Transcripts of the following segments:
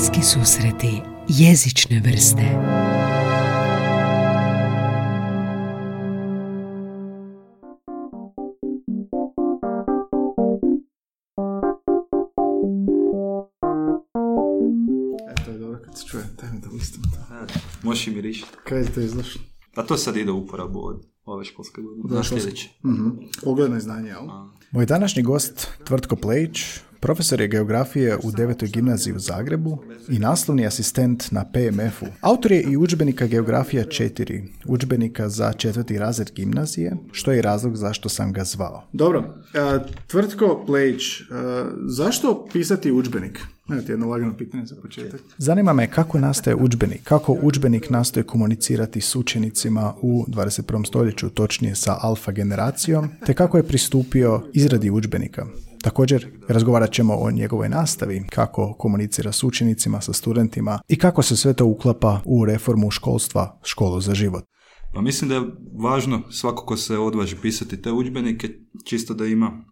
Bliski susreti jezične vrste E, to je dobro kad se čuje, daj mi da listam to. Možeš i mirišiti. Kaj je to izlašlo? A to sad ide u uporabu od ove školske godine. Na sljedeće. Mhm. Ogledno znanje, jel? Moj današnji gost, Tvrtko Plejić, profesor je geografije u 9. gimnaziji u Zagrebu i naslovni asistent na PMF-u. Autor je i udžbenika Geografija 4, udžbenika za četvrti razred gimnazije, što je i razlog zašto sam ga zvao. Dobro, e, Tvrtko Plejić, e, zašto pisati udžbenik? Evo ti jedno lagano pitanje za početak. Zanima me kako nastaje udžbenik, kako udžbenik nastoje komunicirati s učenicima u 21. stoljeću, točnije sa alfa generacijom, te kako je pristupio izradi udžbenika. Također razgovarat ćemo o njegovoj nastavi, kako komunicira s učenicima, sa studentima i kako se sve to uklapa u reformu školstva, školu za život. Pa mislim da je važno svako ko se odvaži pisati te udžbenike, čisto da ima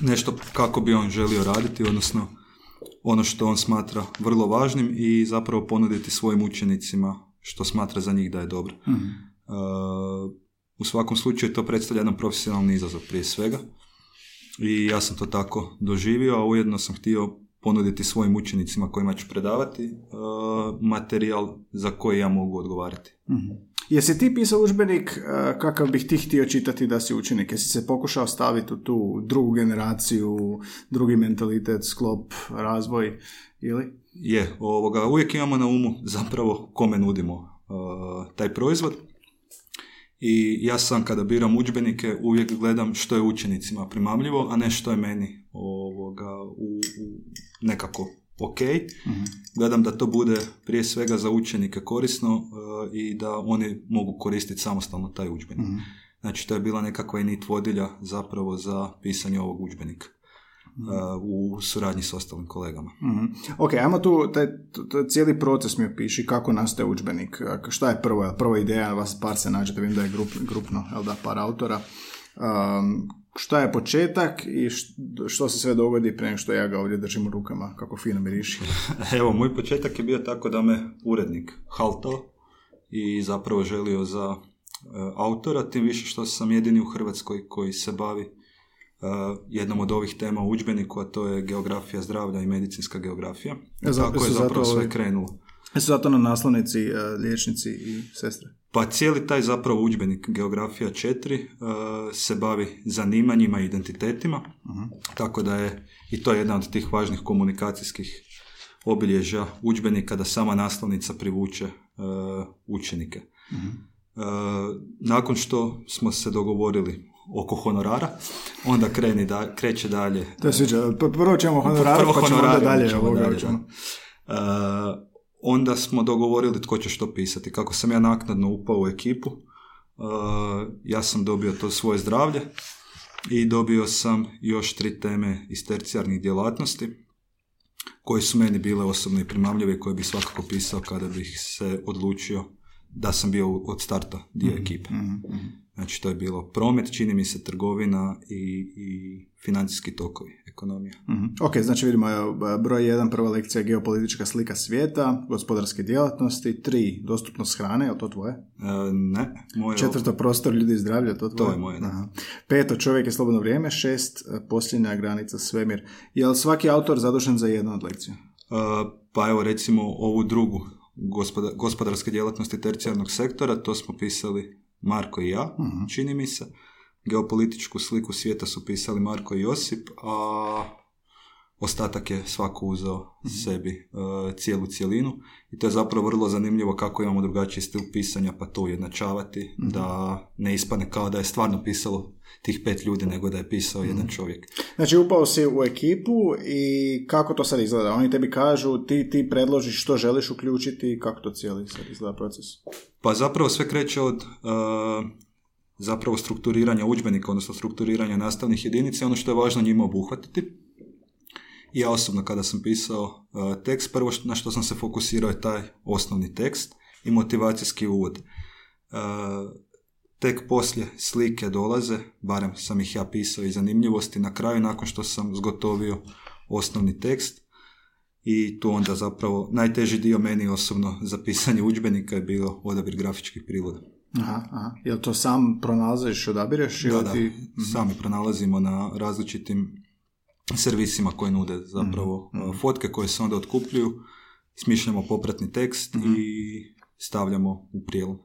nešto kako bi on želio raditi, odnosno ono što on smatra vrlo važnim i zapravo ponuditi svojim učenicima što smatra za njih da je dobro. E, u svakom slučaju to predstavlja jedan profesionalni izazov prije svega i ja sam to tako doživio, a ujedno sam htio ponuditi svojim učenicima kojima ću predavati e, materijal za koji ja mogu odgovarati. Jesi ti pisao udžbenik e, kakav bih ti htio čitati da si učenik? Jesi se pokušao staviti u tu drugu generaciju, drugi mentalitet, sklop, razvoj ili? Je, ovoga, uvijek imamo na umu zapravo kome nudimo uh, taj proizvod. I ja sam kada biram udžbenike uvijek gledam što je učenicima primamljivo, a ne što je meni ovoga, u, u nekako ok. Gledam da to bude prije svega za učenike korisno uh, i da oni mogu koristiti samostalno taj udžbenik. Znači to je bila nekakva i nit vodilja zapravo za pisanje ovog udžbenika u suradnji s ostalim kolegama. Mhm. Ok, ajmo tu, taj, t- t- cijeli proces mi opiši kako nastaje udžbenik. E, Šta je prvo? Prva ideja, vas par se nađete, vidim da je grup, grupno, jel da, par autora. Um, šta je početak i št- što se sve dogodi prije nego što ja ga ovdje držim u rukama, kako fino miriši. Evo, moj početak je bio tako da me urednik haltao i zapravo želio za e, autora, tim više što sam jedini u Hrvatskoj koji se bavi jednom od ovih tema u udžbeniku, a to je geografija zdravlja i medicinska geografija. E, tako je zapravo sve ovi- krenulo. Jesu zato na naslovnici e, liječnici i sestre? Pa cijeli taj zapravo udžbenik Geografija 4 e, se bavi zanimanjima i identitetima, tako da je i to je jedna od tih važnih komunikacijskih obilježja udžbenika da sama naslovnica privuče e, učenike. E, nakon što smo se dogovorili oko honorara, onda kreni da, kreće dalje To je sviđa. P- Prvo ćemo honorar, Prvo pa ćemo onda dalje. ćemo ovoga, dalje, ćemo. da. E, onda smo dogovorili tko će što pisati. Kako sam ja naknadno upao u ekipu, e, ja sam dobio to svoje zdravlje i dobio sam još tri teme iz tercijarnih djelatnosti koje su meni bile osobno i primamljive koje bih svakako pisao kada bih se odlučio da sam bio od starta dio ekipe. Znači to je bilo promet, čini mi se trgovina i, i financijski tokovi, ekonomija. Mhm. Ok, znači vidimo broj jedan, prva lekcija je geopolitička slika svijeta, gospodarske djelatnosti, tri, dostupnost hrane, je to tvoje? E, ne, moje Četvrto, prostor, ljudi i zdravlje, to tvoje? To je moje, da. Aha. Peto, čovjek je slobodno vrijeme, šest, e, posljednja granica, svemir. Je li svaki autor zadužen za jednu od lekcija? Uh, pa evo recimo ovu drugu gospoda- gospodarske djelatnosti tercijarnog sektora, to smo pisali Marko i ja, čini mi se. Geopolitičku sliku svijeta su pisali Marko i Josip, a ostatak je svako uzeo sebi uh, cijelu cjelinu. I to je zapravo vrlo zanimljivo kako imamo drugačiji stil pisanja pa to ujednačavati da ne ispane kao da je stvarno pisalo tih pet ljudi nego da je pisao jedan čovjek. Znači, upao si u ekipu i kako to sad izgleda? Oni tebi kažu, ti, ti predložiš što želiš uključiti i kako to cijeli sad izgleda proces? Pa zapravo sve kreće od uh, zapravo strukturiranja udžbenika, odnosno strukturiranja nastavnih jedinica, ono što je važno njima obuhvatiti. I ja osobno kada sam pisao uh, tekst, prvo što- na što sam se fokusirao je taj osnovni tekst i motivacijski uvod. Uh, tek poslije slike dolaze, barem sam ih ja pisao i zanimljivosti, na kraju nakon što sam zgotovio osnovni tekst, i tu onda zapravo najteži dio meni osobno za pisanje udžbenika je bilo odabir grafičkih priloga. Aha, aha. Jel to sam pronalaziš, odabireš? Da, da, sami pronalazimo na različitim servisima koje nude zapravo Mhm, uh, fotke koje se onda otkupljuju, smišljamo popratni tekst Mhm. i stavljamo u prilog.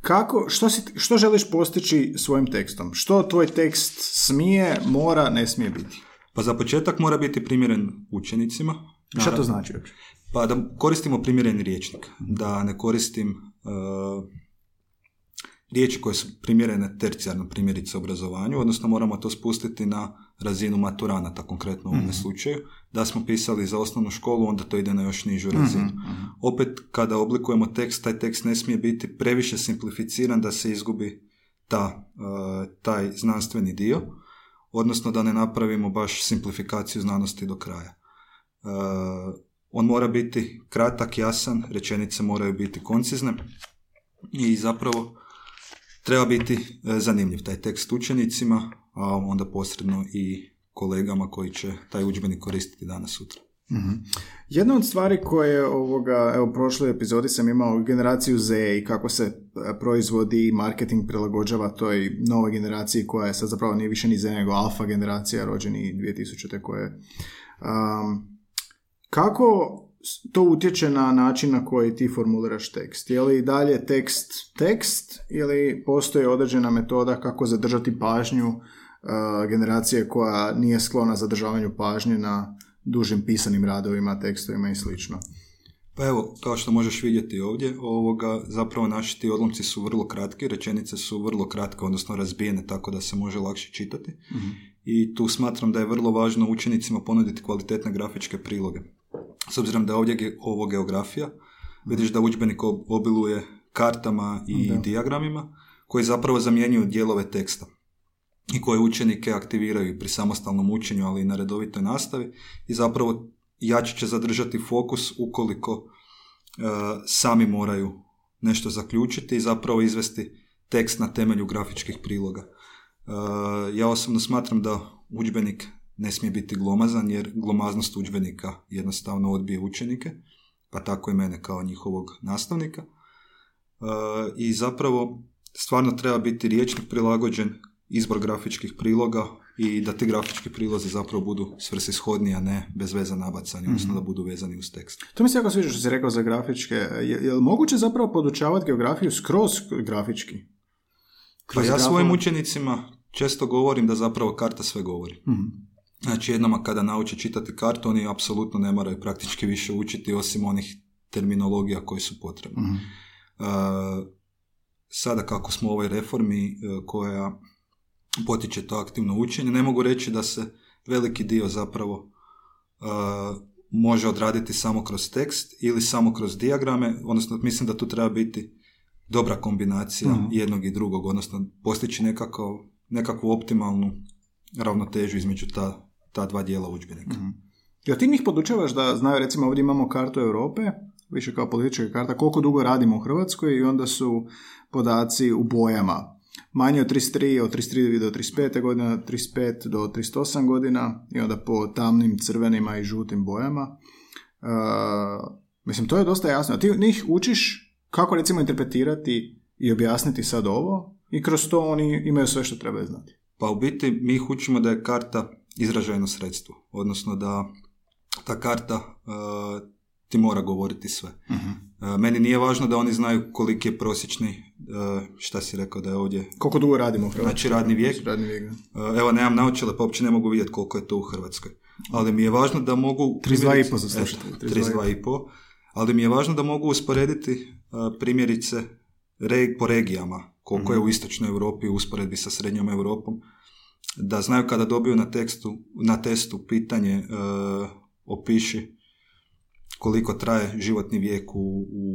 Kako, što, si, što želiš postići svojim tekstom? Što tvoj tekst smije, mora, ne smije biti? Pa za početak mora biti primjeren učenicima. Šta to znači uopće? Pa da koristimo primjereni riječnik, da ne koristim uh, riječi koje su primjerene tercijarno primjerice obrazovanju, odnosno moramo to spustiti na razinu maturanata, konkretno u ovome slučaju. Da smo pisali za osnovnu školu, onda to ide na još nižu razinu. Opet, kada oblikujemo tekst, taj tekst ne smije biti previše simplificiran da se izgubi ta, uh, taj znanstveni dio, odnosno da ne napravimo baš simplifikaciju znanosti do kraja. Uh, on mora biti kratak, jasan, rečenice moraju biti koncizne i zapravo treba biti e, zanimljiv taj tekst učenicima, a onda posredno i kolegama koji će taj udžbenik koristiti danas sutra. Jedna od stvari koje ovoga, evo prošloj epizodi sam imao generaciju Z i kako se e, proizvodi i marketing prilagođava toj novoj generaciji koja je sad zapravo nije više ni Z nego alfa generacija rođeni 2000. koje um, kako to utječe na način na koji ti formuliraš tekst? Je li i dalje tekst tekst ili postoji određena metoda kako zadržati pažnju uh, generacije koja nije sklona zadržavanju pažnje na dužim pisanim radovima, tekstovima i slično. Pa evo, kao što možeš vidjeti ovdje, ovoga, zapravo naši ti odlomci su vrlo kratki, rečenice su vrlo kratke, odnosno razbijene tako da se može lakše čitati. I tu smatram da je vrlo važno učenicima ponuditi kvalitetne grafičke priloge. S obzirom da je ovdje ge- ovo geografija, vidiš da udžbenik ob- obiluje kartama i dijagramima koji zapravo zamjenjuju dijelove teksta i koje učenike aktiviraju pri samostalnom učenju, ali i na redovitoj nastavi i zapravo jače će zadržati fokus ukoliko e, sami moraju nešto zaključiti i zapravo izvesti tekst na temelju grafičkih priloga. E, ja osobno smatram da udžbenik ne smije biti glomazan jer glomaznost udžbenika jednostavno odbije učenike, pa tako i mene kao njihovog nastavnika. E, I zapravo stvarno treba biti riječnik prilagođen izbor grafičkih priloga i da ti grafički prilozi zapravo budu svrsishodniji, a ne bez veza nabacani, odnosno da budu vezani uz tekst. To mi se jako sviđa što si rekao za grafičke. Je, je li moguće zapravo podučavati geografiju skroz grafički? Pa Kroz ja grafo- svojim učenicima često govorim da zapravo karta sve govori. Mhm. Znači jednoma kada nauče čitati kartu, oni apsolutno ne moraju praktički više učiti osim onih terminologija koji su potrebni. Mhm. Uh, sada kako smo u ovoj reformi uh, koja potiče to aktivno učenje, ne mogu reći da se veliki dio zapravo uh, može odraditi samo kroz tekst ili samo kroz dijagrame, odnosno mislim da tu treba biti dobra kombinacija Mhm. jednog i drugog, odnosno postići nekakav, nekakvu optimalnu ravnotežu između ta, ta dva dijela udžbenika. Jel ti njih podučavaš da znaju, recimo ovdje imamo kartu Europe, više kao politička karta, koliko dugo radimo u Hrvatskoj i onda su podaci u bojama. Manje od 33, od 33 do 35 godina, 35 do 38 godina i onda po tamnim, crvenima i žutim bojama. Uh, mislim, to je dosta jasno. Ti njih učiš kako recimo interpretirati i objasniti sad ovo i kroz to oni imaju sve što trebaju znati. Pa u biti mi ih učimo da je karta izražajno sredstvo, odnosno da ta karta uh, ti mora govoriti sve. Uh, meni nije važno da oni znaju koliki je prosječni, uh, šta si rekao da je ovdje, Koliko dugo radimo u Hrvatskoj? Znači, radni vijek? Radni vijek, evo nemam naočale pa uopće ne mogu vidjeti koliko je to u Hrvatskoj. Ali mi je važno da mogu... 32,5 za slušatelje, eto, 32,5. Ali mi je važno da mogu usporediti uh, primjerice re- po regijama, koliko je u istočnoj Europi u usporedbi sa srednjom Europom, da znaju kada dobiju na tekstu, na testu pitanje uh, opiši koliko traje životni vijek u, u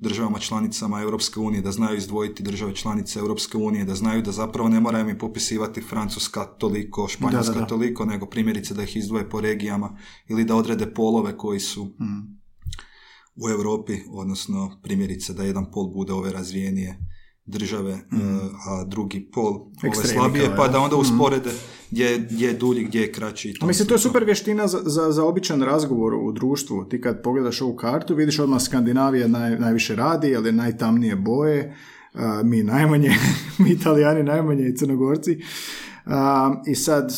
državama članicama Europske unije, da znaju izdvojiti države članice Europske unije, da znaju da zapravo ne moraju mi popisivati Francuska toliko, Španjolska Da, da, da. toliko, nego primjerice da ih izdvoje po regijama ili da odrede polove koji su Mhm. u Europi, odnosno primjerice da jedan pol bude ove razvijenije države, Mhm. e, a drugi pol ove slabije, pa da onda usporede gdje, gdje je dulji, gdje je kraći. A Mislim, to je super vještina za, za, za običan razgovor u društvu. Ti kad pogledaš ovu kartu, vidiš odmah Skandinavija naj, najviše radi, je najtamnije boje, a, mi najmanje, mi italijani najmanje i crnogorci. A, I sad,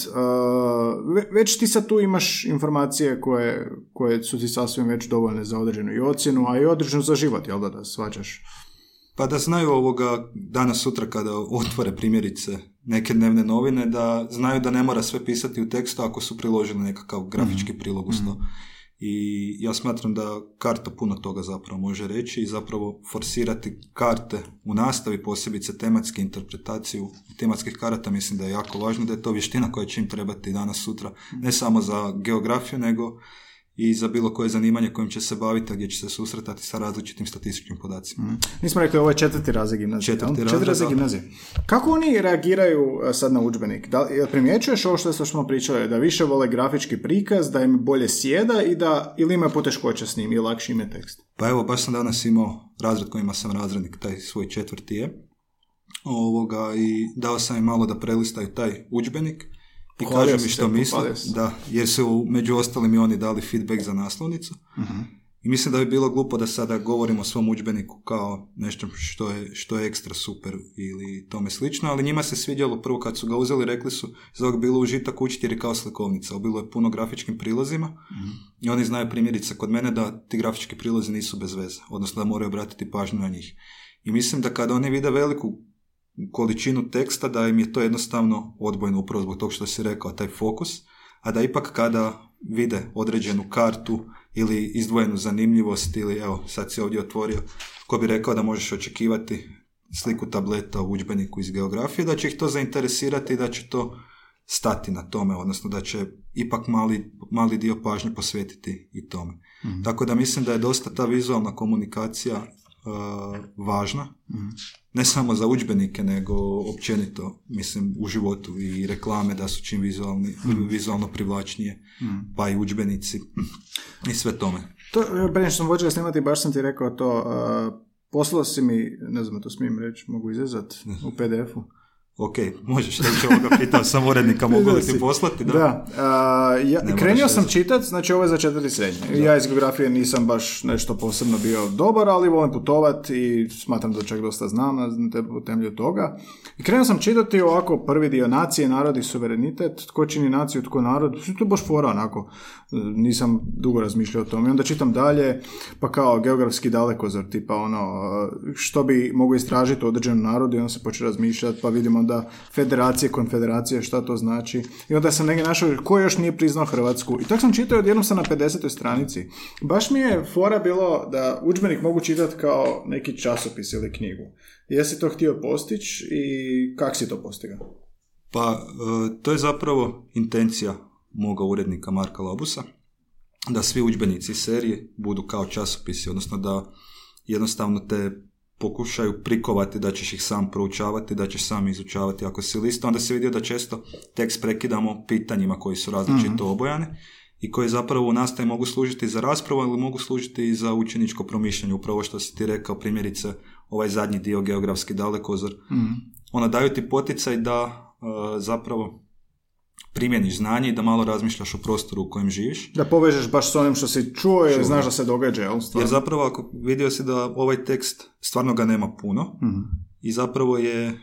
ve- već ti sad tu imaš informacije koje, koje su ti sasvim već dovoljne za određenu i ocjenu, a i određenu za život, jel da, da svađaš? Pa da znaju ovoga danas sutra kada otvore primjerice neke dnevne novine, da znaju da ne mora sve pisati u tekstu ako su priložili nekakav grafički prilog uz to. I ja smatram da karta puno toga zapravo može reći i zapravo forsirati karte u nastavi, posebice tematske interpretaciju tematskih karata, mislim da je jako važno, da je to vještina koja će im trebati danas sutra, ne samo za geografiju, nego i za bilo koje zanimanje kojim će se baviti, a gdje će se susretati sa različitim statističkim podacima. Nismo rekli, ovo je četvrti razred gimnazije. Četvrti Četvrti razred gimnazije. Kako oni reagiraju e, sad na udžbenik? Da, primjećuješ ovo što smo pričali, da više vole grafički prikaz, da im bolje sjeda i da, ili imaju poteškoća s njim i lakši im je tekst? Pa evo, baš sam danas imao razred kojima sam razrednik, taj svoj četvrti je. Ovoga, I dao sam im malo da prelistaju taj udžbenik i kažu mi što misle. Da, jer su među ostalim i oni dali feedback za naslovnicu. I mislim da bi bilo glupo da sada govorimo o svom udžbeniku kao nešto što je, što je ekstra super ili tome slično, ali njima se svidjelo prvo kad su ga uzeli, rekli su za ovog bilo užitak učiti jer je kao slikovnica, bilo je puno grafičkim prilozima i oni znaju primjerice kod mene da ti grafički prilozi nisu bez veze, odnosno da moraju obratiti pažnju na njih. I mislim da kada oni vide veliku količinu teksta, da im je to jednostavno odbojno upravo zbog tog što si rekao, taj fokus, a da ipak kada vide određenu kartu ili izdvojenu zanimljivost ili evo sad si ovdje otvorio ko bi rekao da možeš očekivati sliku tableta u udžbeniku iz geografije da će ih to zainteresirati i da će to stati na tome odnosno da će ipak mali, mali dio pažnje posvetiti i tome. Tako da mislim da je dosta ta vizualna komunikacija uh, važna ne samo za udžbenike, nego općenito, mislim, u životu i reklame da su čim vizualni, vizualno privlačnije, pa i udžbenici i sve tome. To, prije što sam počeo snimati, baš sam ti rekao to, uh, poslao si mi, ne znam, to smijem reći, mogu izrezat u PDF-u. Ok, možeš reći ovoga, pitao sam urednika, mogu li Da ti poslati? Da. Da, a, ja, krenio sam reći. čitat, znači ovo je za četvrti srednje. Ja iz geografije nisam baš nešto posebno bio dobar, ali volim putovat i smatram da čak dosta znam na temelju toga. I krenuo sam čitati ovako prvi dio nacije, narod i suverenitet, tko čini naciju, tko narod, to je baš fora onako, nisam dugo razmišljao o tome. I onda čitam dalje, pa kao geografski dalekozor, tipa ono, što bi mogu istražiti u određenom narodu i onda se počne razmišljati, pa vidimo da federacije, konfederacije, šta to znači. I onda sam negdje našao ko još nije priznao Hrvatsku. I tako sam čitao, odjednom sam na 50. stranici. Baš mi je fora bilo da udžbenik mogu čitati kao neki časopis ili knjigu. Jesi to htio postići i kak si to postigao? Pa, e, to je zapravo intencija moga urednika Marka Labusa, da svi udžbenici serije budu kao časopisi, odnosno da jednostavno te pokušaju prikovati da ćeš ih sam proučavati, da ćeš sam izučavati. Ako si lista, onda se vidio da često tekst prekidamo pitanjima koji su različito obojani i koji zapravo u nastavi mogu služiti za raspravu, ali mogu služiti i za učeničko promišljanje, upravo što si ti rekao, primjerice ovaj zadnji dio geografski dalekozor. Ono daju ti poticaj da e, zapravo primjeniš znanje i da malo razmišljaš o prostoru u kojem živiš. Da povežeš baš s onim što si čuo jer Čuo. znaš da se događa, jel? Stvarno? Jer zapravo ako vidio si da ovaj tekst stvarno ga nema puno Mhm. i zapravo je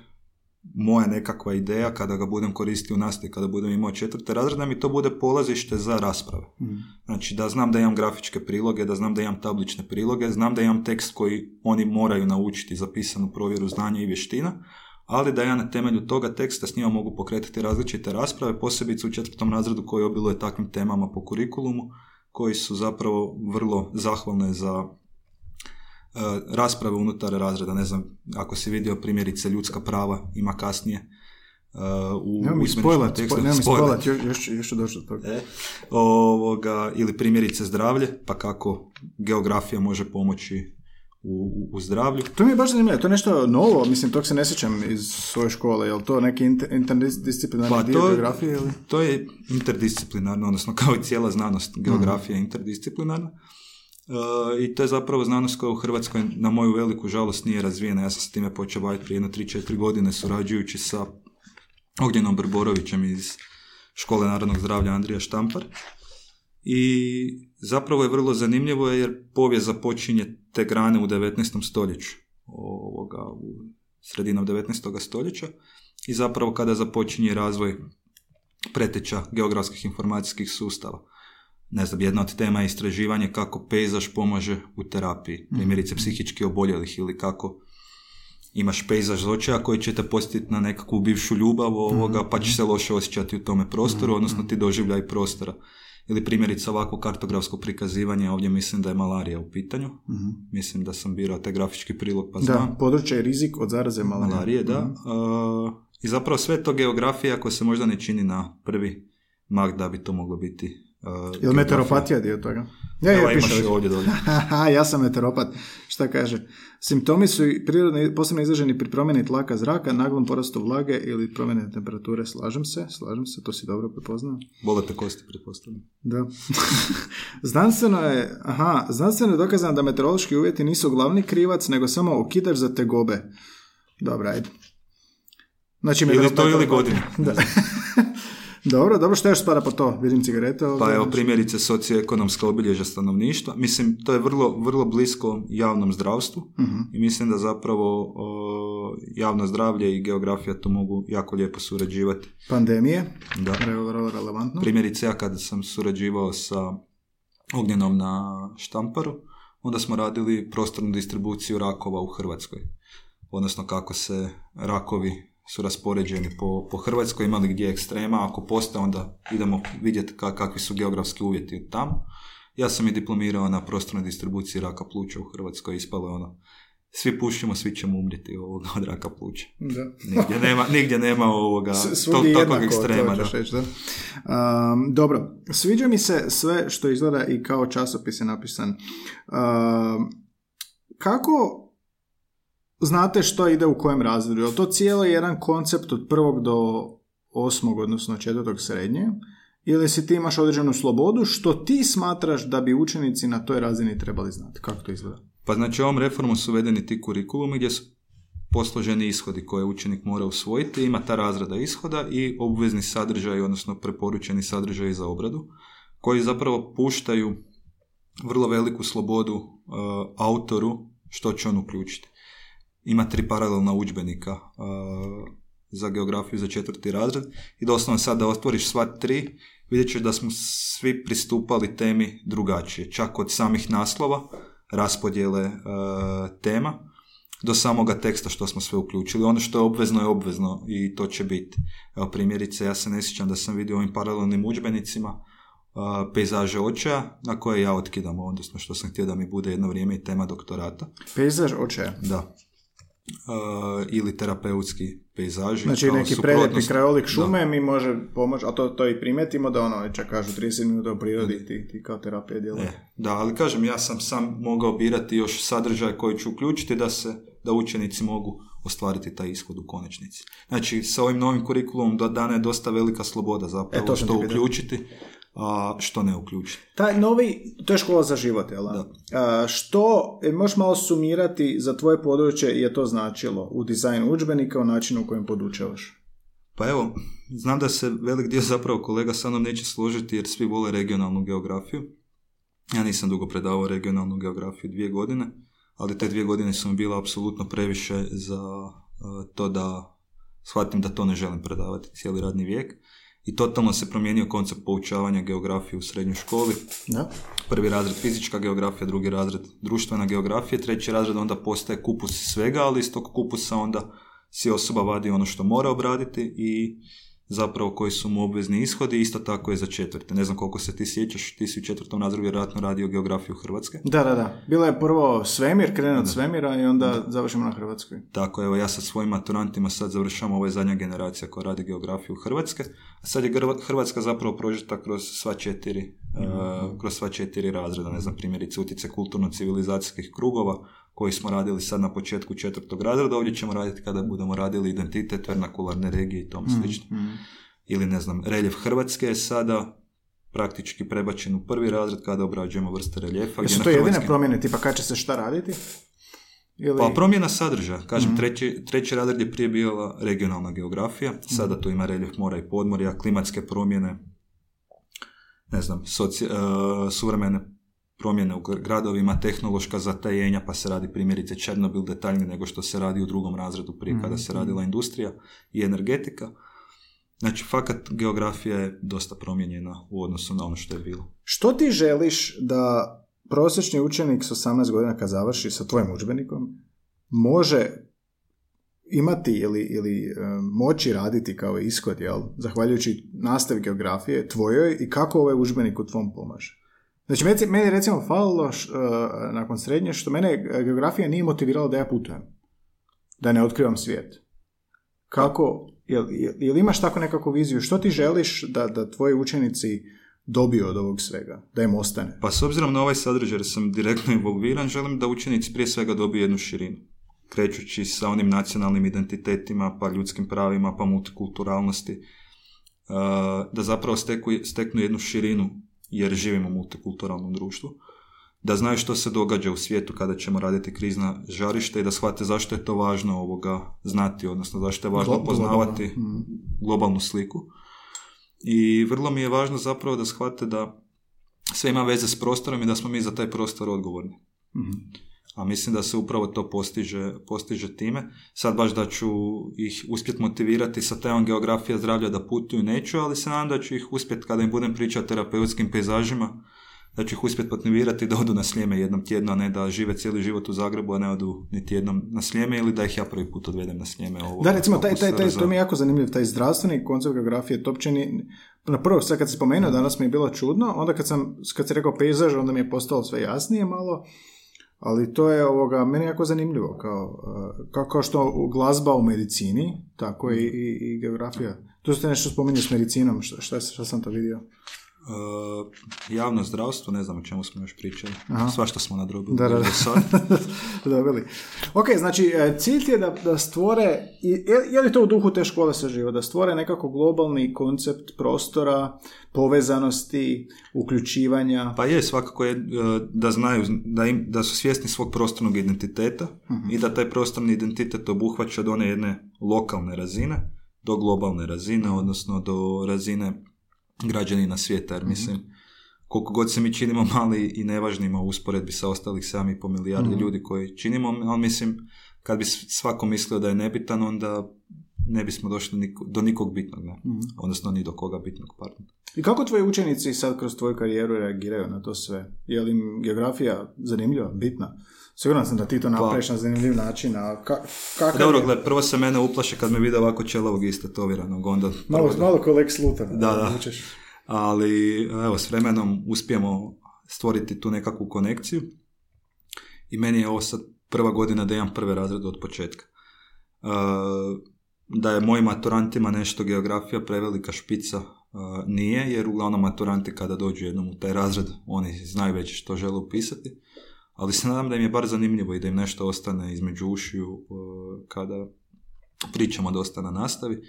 moja nekakva ideja kada ga budem koristio u nastavi, kada budem imao četvrte razrede, da mi to bude polazište za rasprave. Mhm. Znači da znam da imam grafičke priloge, da znam da imam tablične priloge, znam da imam tekst koji oni moraju naučiti za pisanu provjeru znanja i vještina, ali da ja na temelju toga teksta s njima mogu pokretati različite rasprave, posebice u četvrtom razredu koji obiluje takvim temama po kurikulumu, koji su zapravo vrlo zahvalne za e, rasprave unutar razreda. Ne znam, ako si vidio primjerice ljudska prava, ima kasnije e, u Nemoj spojlat, tekstu. nemoj spojlat, još, još, ću- još ću doći do toga. E, ovoga, ili primjerice zdravlje, pa kako geografija može pomoći u, u, zdravlju. To mi je baš zanimljivo, to je nešto novo, mislim, tog se ne sjećam iz svoje škole, je li to neki inter- interdisciplinarni Pa dio to- geografije ili? To je interdisciplinarno, odnosno kao i cijela znanost, geografija je interdisciplinarna. I to je zapravo znanost koja u Hrvatskoj na moju veliku žalost nije razvijena. Ja sam se time počeo baviti prije jedno 3-4 godine surađujući sa Ognjenom Brborovićem iz Škole narodnog zdravlja Andrija Štampar. I zapravo je vrlo zanimljivo jer povijest započinje te grane u 19. stoljeću. Ovoga, u sredinom 19. stoljeća i zapravo kada započinje razvoj preteča geografskih informacijskih sustava. Ne znam, jedna od tema je istraživanje kako pejzaž pomaže u terapiji, mhm. primjerice psihički oboljelih ili kako imaš pejzaž očaja koji će te posjetiti na nekakvu bivšu ljubav ovoga, pa će se loše osjećati u tome prostoru, odnosno ti doživljaj prostora. Ili primjerice ovako kartografsko prikazivanje, ovdje mislim da je malarija u pitanju. uh Mislim da sam birao taj grafički prilog pa znam. Da, područje je rizik od zaraze malarije. Malarije, da. uh I zapravo sve to geografija koja se možda ne čini na prvi mak da bi to moglo biti Uh, Ili meteoropatija dio toga? Ja, ja, imaš ovdje dolje. ja sam meteoropat. Šta kaže? Simptomi su prirodno, posebno izraženi pri promjeni tlaka zraka, naglom porastu vlage ili promjene temperature. Slažem se, slažem se, to si dobro prepoznao. Bolete kosti, pretpostavljam. Da. znanstveno je, aha, znanstveno je dokazano da meteorološki uvjeti nisu glavni krivac, nego samo okidač za tegobe. Dobro, ajde. Znači, ili to ili godine. Da. Dobro, dobro, što još spada po to? Vidim cigarete. Pa evo primjerice socioekonomska obilježja stanovništva. Mislim, to je vrlo, vrlo blisko javnom zdravstvu uh i mislim da zapravo javno zdravlje i geografija to mogu jako lijepo surađivati. Pandemije? Da. Vrlo relevantno. Primjerice ja kada sam surađivao sa Ognjenom na Štamparu, onda smo radili prostornu distribuciju rakova u Hrvatskoj. Odnosno kako se rakovi su raspoređeni po, po Hrvatskoj, imali gdje ekstrema, ako postoje onda idemo vidjeti kakvi su geografski uvjeti tamo. Ja sam i diplomirao na prostornoj distribuciji raka pluća u Hrvatskoj, ispalo je ono, svi pušimo, svi ćemo umrijeti ovoga od raka pluća. Da. Nigdje nema, nigdje nema ovoga tog, takvog ekstrema. Da. Reći, da? Um, dobro, sviđa mi se sve što izgleda i kao časopis je napisan. Um, kako znate što ide u kojem razredu. Je to cijelo jedan koncept od prvog do osmog, odnosno četvrtog srednje? Ili si ti imaš određenu slobodu što ti smatraš da bi učenici na toj razini trebali znati? Kako to izgleda? Pa znači ovom reformom su uvedeni ti kurikulumi gdje su posloženi ishodi koje učenik mora usvojiti, ima ta razrada ishoda i obvezni sadržaj, odnosno preporučeni sadržaj za obradu, koji zapravo puštaju vrlo veliku slobodu uh, autoru što će on uključiti ima tri paralelna udžbenika za geografiju za četvrti razred i doslovno sad da otvoriš sva tri vidjet ćeš da smo svi pristupali temi drugačije, čak od samih naslova, raspodjele uh, tema do samoga teksta što smo sve uključili. Ono što je obvezno je obvezno i to će biti. Evo primjerice, ja se ne sjećam da sam vidio ovim paralelnim udžbenicima uh, pejzaže očaja na koje ja otkidam, odnosno što sam htio da mi bude jedno vrijeme i tema doktorata. Pejzaž očaja? Da. Uh, ili terapeutski pejzaži. Znači neki prelijepi krajolik šume mi može pomoći, a to, to i primetimo da ono, čak kažu 30 minuta u prirodi ti, ti kao terapija djela. E, da, ali kažem, ja sam sam mogao birati još sadržaj koji ću uključiti da se, da učenici mogu ostvariti taj ishod u konačnici. Znači, sa ovim novim kurikulumom do dana je dosta velika sloboda zapravo e, što uključiti što ne uključiti. Taj novi, to je škola za život, jel? Da. A, što, e, možeš malo sumirati za tvoje područje je to značilo u dizajnu udžbenika, u načinu u kojem podučavaš? Pa evo, znam da se velik dio zapravo kolega sa mnom neće složiti jer svi vole regionalnu geografiju. Ja nisam dugo predavao regionalnu geografiju dvije godine, ali te dvije godine su mi bila apsolutno previše za to da shvatim da to ne želim predavati cijeli radni vijek i totalno se promijenio koncept poučavanja geografije u srednjoj školi. Da. Prvi razred fizička geografija, drugi razred društvena geografija, treći razred onda postaje kupus svega, ali iz tog kupusa onda si osoba vadi ono što mora obraditi i zapravo koji su mu obvezni ishodi, isto tako je za četvrte. Ne znam koliko se ti sjećaš, ti si u četvrtom razredu vjerojatno radio geografiju Hrvatske. Da, da, da. Bilo je prvo svemir, krenuo od svemira i onda završimo na Hrvatskoj. Tako, evo ja sa svojim maturantima sad završavam, ovo je zadnja generacija koja radi geografiju Hrvatske. A sad je Hrvatska zapravo prožeta kroz sva četiri, mhm. kroz sva četiri razreda, ne znam, primjerice utice kulturno-civilizacijskih krugova, koji smo radili sad na početku četvrtog razreda, ovdje ćemo raditi kada budemo radili identitet, vernakularne regije i tom mhm, slično. Mm. Ili ne znam, reljef Hrvatske je sada praktički prebačen u prvi razred kada obrađujemo vrste reljefa. Jesu to jedine promjene, tipa kad će se šta raditi? Ili... Pa promjena sadržaja. Kažem, mm treći, treći razred je prije bila regionalna geografija, sada tu ima reljef mora i podmorja, klimatske promjene, ne znam, soci, uh, suvremene promjene u gradovima, tehnološka zatajenja, pa se radi primjerice Černobil detaljnije nego što se radi u drugom razredu prije kada se mhm. radila industrija i energetika. Znači, fakat geografija je dosta promijenjena u odnosu na ono što je bilo. Što ti želiš da prosječni učenik s 18 godina kad završi sa tvojim udžbenikom može imati ili, ili e, moći raditi kao ishod, jel? zahvaljujući nastavi geografije tvojoj i kako ovaj udžbenik u tvom pomaže? Znači, meni je recimo falilo uh, nakon srednje što mene geografija nije motivirala da ja putujem. Da ne otkrivam svijet. Kako, jel, jel imaš tako nekakvu viziju? Što ti želiš da, da tvoji učenici dobiju od ovog svega? Da im ostane? Pa s obzirom na ovaj sadržaj jer sam direktno involviran, želim da učenici prije svega dobiju jednu širinu. Krećući sa onim nacionalnim identitetima, pa ljudskim pravima, pa multikulturalnosti. Uh, da zapravo steku, steknu jednu širinu jer živimo u multikulturalnom društvu, da znaju što se događa u svijetu kada ćemo raditi krizna žarišta i da shvate zašto je to važno ovoga znati, odnosno zašto je važno poznavati mhm. globalnu sliku. I vrlo mi je važno zapravo da shvate da sve ima veze s prostorom i da smo mi za taj prostor odgovorni. Mhm. A mislim da se upravo to postiže, postiže time. Sad baš da ću ih uspjeti motivirati sa tajom geografija zdravlja da putuju neću, ali se nadam da ću ih uspjeti kada im budem pričati o terapeutskim pejzažima, da ću ih uspjeti motivirati da odu na slijeme jednom tjedno, a ne da žive cijeli život u Zagrebu, a ne odu niti jednom na slijeme ili da ih ja prvi put odvedem na slijeme. Ovo, da, recimo, taj, taj, taj, to mi je jako zanimljiv, taj zdravstveni koncept geografije, to uopće na prvo, sad kad si spomenuo, danas mi je bilo čudno, onda kad sam, kad si rekao pejzaž, onda mi je postalo sve jasnije malo, ali to je ovoga, meni jako zanimljivo, kao, kao, kao što glazba u medicini, tako i, i, i geografija. Tu ste nešto spominjali s medicinom, šta, šta, šta sam to vidio? Uh, javno zdravstvo, ne znam o čemu smo još pričali. Sva što smo nadrobili. Da, da, Dobili. Ok, znači e, cilj je da, da stvore, je, je li to u duhu te škole se živo, da stvore nekako globalni koncept prostora, povezanosti, uključivanja? Pa je, svakako je e, da znaju, da, im, da su svjesni svog prostornog identiteta uh i da taj prostorni identitet obuhvaća od one jedne lokalne razine do globalne razine, odnosno do razine građanina svijeta, jer mhm. mislim, koliko god se mi činimo mali i nevažnima u usporedbi sa ostalih 7,5 milijardi mm ljudi koji činimo, ali mislim, kad bi svako mislio da je nebitan, onda ne bismo došli do nikog bitnog, ne? mm odnosno ni do koga bitnog, pardon. I kako tvoji učenici sad kroz tvoju karijeru reagiraju na to sve? Je li im geografija zanimljiva, bitna? Siguran sam da ti to pa- napraviš na zanimljiv način, a ka, kakav Dobro, gled, prvo se mene uplaše kad me vide ovako čelovog istetoviranog, onda... Malo, malo ko Lex Luthor. Da, da. Ali, evo, s vremenom uspijemo stvoriti tu nekakvu konekciju i meni je ovo sad prva godina da imam prve razrede od početka. Uh, da je mojim maturantima nešto geografija prevelika špica uh, nije, jer uglavnom maturanti kada dođu jednom u taj razred, oni znaju već što žele upisati ali se nadam da im je bar zanimljivo i da im nešto ostane između ušiju kada pričamo dosta na nastavi.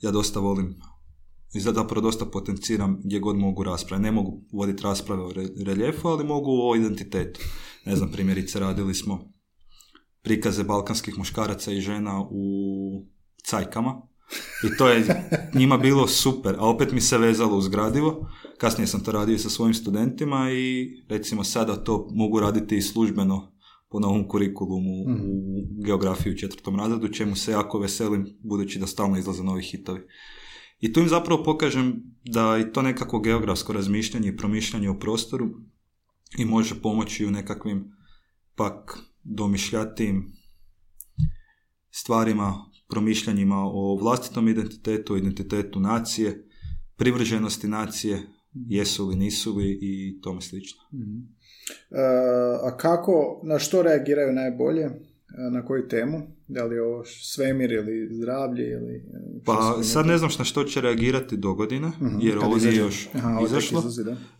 Ja dosta volim i zapravo dosta potenciram gdje god mogu rasprave. Ne mogu voditi rasprave o reljefu, ali mogu o identitetu. Ne znam, primjerice radili smo prikaze balkanskih muškaraca i žena u cajkama, i to je njima bilo super, a opet mi se vezalo uz gradivo. Kasnije sam to radio sa svojim studentima i recimo sada to mogu raditi i službeno po novom kurikulumu u mhm. geografiji u četvrtom razredu, čemu se jako veselim budući da stalno izlaze novi hitovi. I tu im zapravo pokažem da i to nekako geografsko razmišljanje i promišljanje o prostoru i može pomoći u nekakvim pak domišljatijim stvarima promišljanjima o vlastitom identitetu, identitetu nacije, privrženosti nacije, jesu li, nisu li i tome slično. Mhm. E, a kako, na što reagiraju najbolje? Na koju temu? Da li je ovo svemir ili zdravlje ili... Pa sad ne znam na što će reagirati do godine, uh jer ovo nije još Aha, izašlo.